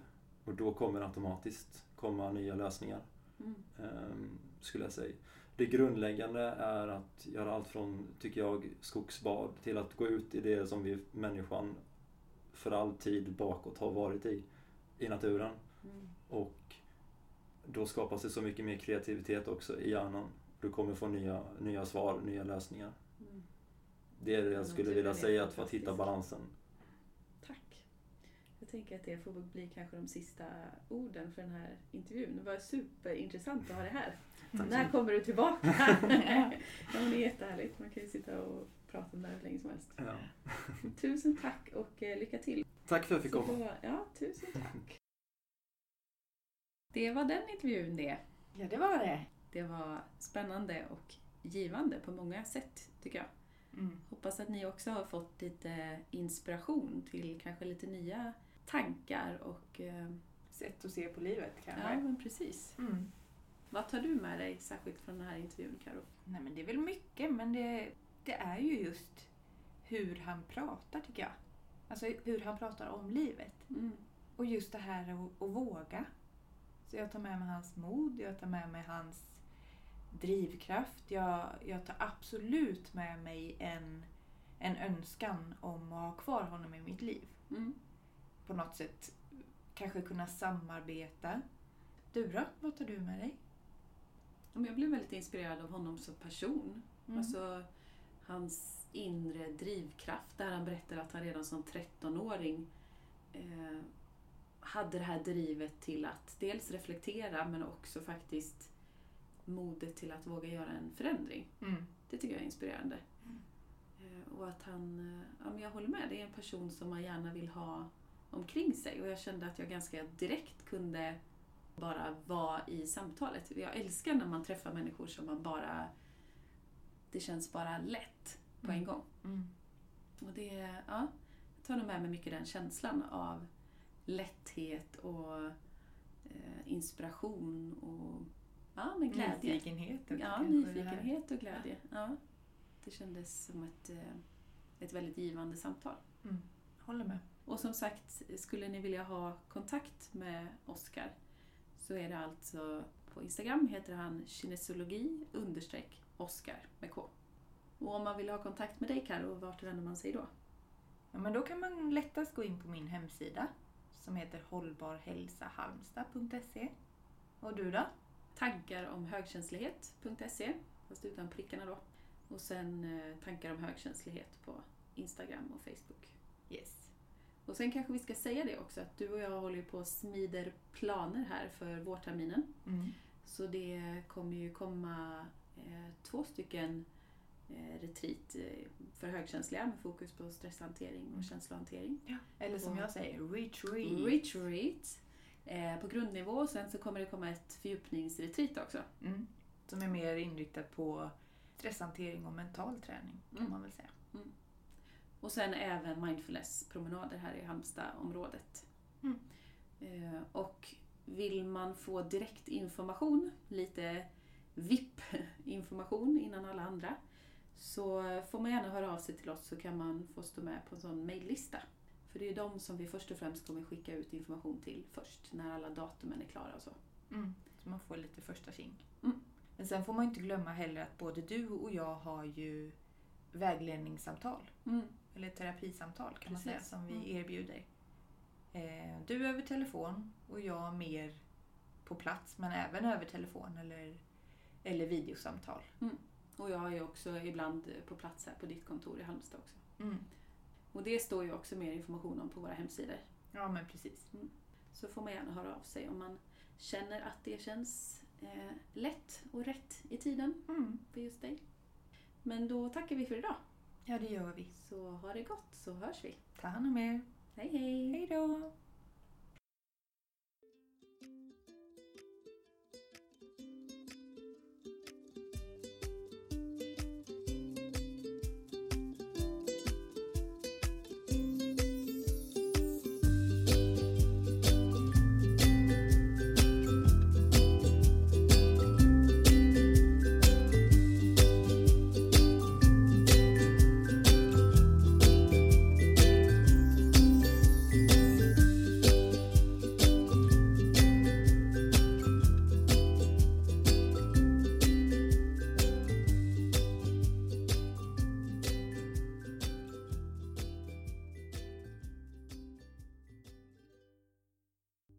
Och då kommer automatiskt komma nya lösningar, Mm. ehm, skulle jag säga. Det grundläggande är att göra allt från, tycker jag, skogsbad till att gå ut i det som vi människan för all tid bakåt har varit i. i naturen. Mm. Och då skapas det så mycket mer kreativitet också i hjärnan. Du kommer få nya, nya svar, nya lösningar. Mm. Det är det Ja, jag skulle vilja säga, att för att hitta balansen. Jag tänker att det får bli kanske de sista orden för den här intervjun. Det var superintressant att ha det här. Tack så När kommer du tillbaka? ja, men det är jättehärligt. Man kan ju sitta och prata om det här hur länge som helst. Ja. Tusen tack och eh, lycka till. Tack för att jag fick komma. Ja, tusen tack. Det var den intervjun det. Ja, det var det. Det var spännande och givande på många sätt tycker jag. Mm. Hoppas att ni också har fått lite inspiration till kanske lite nya tankar och eh, Sätt att se på livet kanske. ja, men precis. Mm. Vad tar du med dig särskilt från den här intervjun Karo? Nej men det är väl mycket men det, det är ju just hur han pratar tycker jag. Alltså hur han pratar om livet. Mm. Och just det här att, att våga. Så jag tar med mig hans mod, jag tar med mig hans drivkraft. Jag, jag tar absolut med mig en, en önskan om att ha kvar honom i mitt liv. Mm. På något sätt kanske kunna samarbeta. Du då? Vad tar du med dig? Jag blev väldigt inspirerad av honom som person. Mm. Alltså hans inre drivkraft där han berättar att han redan som 13-åring eh, hade det här drivet till att dels reflektera men också faktiskt modet till att våga göra en förändring. Mm. Det tycker jag är inspirerande. Mm. Eh, och att han, eh, ja men jag håller med, det är en person som man gärna vill ha omkring sig. Och jag kände att jag ganska direkt kunde bara vara i samtalet. Jag älskar när man träffar människor som man bara... Det känns bara lätt på en Mm. gång. Mm. Och det, ja, jag tar nog med mig mycket den känslan av lätthet och eh, inspiration och ja, men glädje. Nyfikenhet Ja, nyfikenhet och glädje. Ja. Det kändes som ett, eh, ett väldigt givande samtal. Mm. Håller med. Och som sagt, skulle ni vilja ha kontakt med Oskar så är det alltså på Instagram heter han kinesologi understreck Oskar med K. Och om man vill ha kontakt med dig Karo, vart vänder man sig då? Ja, men då kan man lättast gå in på min hemsida som heter hållbarhälsahalmstad.se. Och du då? Tankar om högkänslighet.se, fast utan prickarna då. Och sen eh, tankar om högkänslighet på Instagram och Facebook. Yes. Och sen kanske vi ska säga det också att du och jag håller på och smider planer här för vårterminen. Mm. Så det kommer ju komma eh, två stycken eh, retreat eh, för högkänsliga med fokus på stresshantering och Mm. känslohantering. Eller som Och- jag säger, retreat. Retreat eh, på grundnivå. Sen så kommer det komma ett fördjupningsretreat också. Mm. Som är mer inriktat på stresshantering och mental träning kan Mm. man väl säga. Och sen även mindfulness-promenader här i Halmstad-området. Mm. Eh, och vill man få direkt information, lite VIP-information innan alla andra, så får man gärna höra av sig till oss så kan man få stå med på en sån mejllista. För det är ju de som vi först och främst kommer skicka ut information till först, när alla datumen är klara och så. Mm. Så man får lite första tjing. Mm. Men sen får man inte glömma heller att både du och jag har ju vägledningssamtal. Eller terapisamtal kan man Precis. säga som vi Mm. erbjuder. Eh, du över telefon och jag mer på plats men även över telefon eller, eller videosamtal. Och jag är också ibland på plats här på ditt kontor i Halmstad också. Mm. Och det står ju också mer information om på våra hemsidor. Ja men precis. Så får man gärna höra av sig om man känner att det känns eh, lätt och rätt i tiden Mm. för just dig. Men då tackar vi för idag. Ja det gör vi. Så ha det gott så hörs vi. Ta hand om er. Hej hej! Hej då!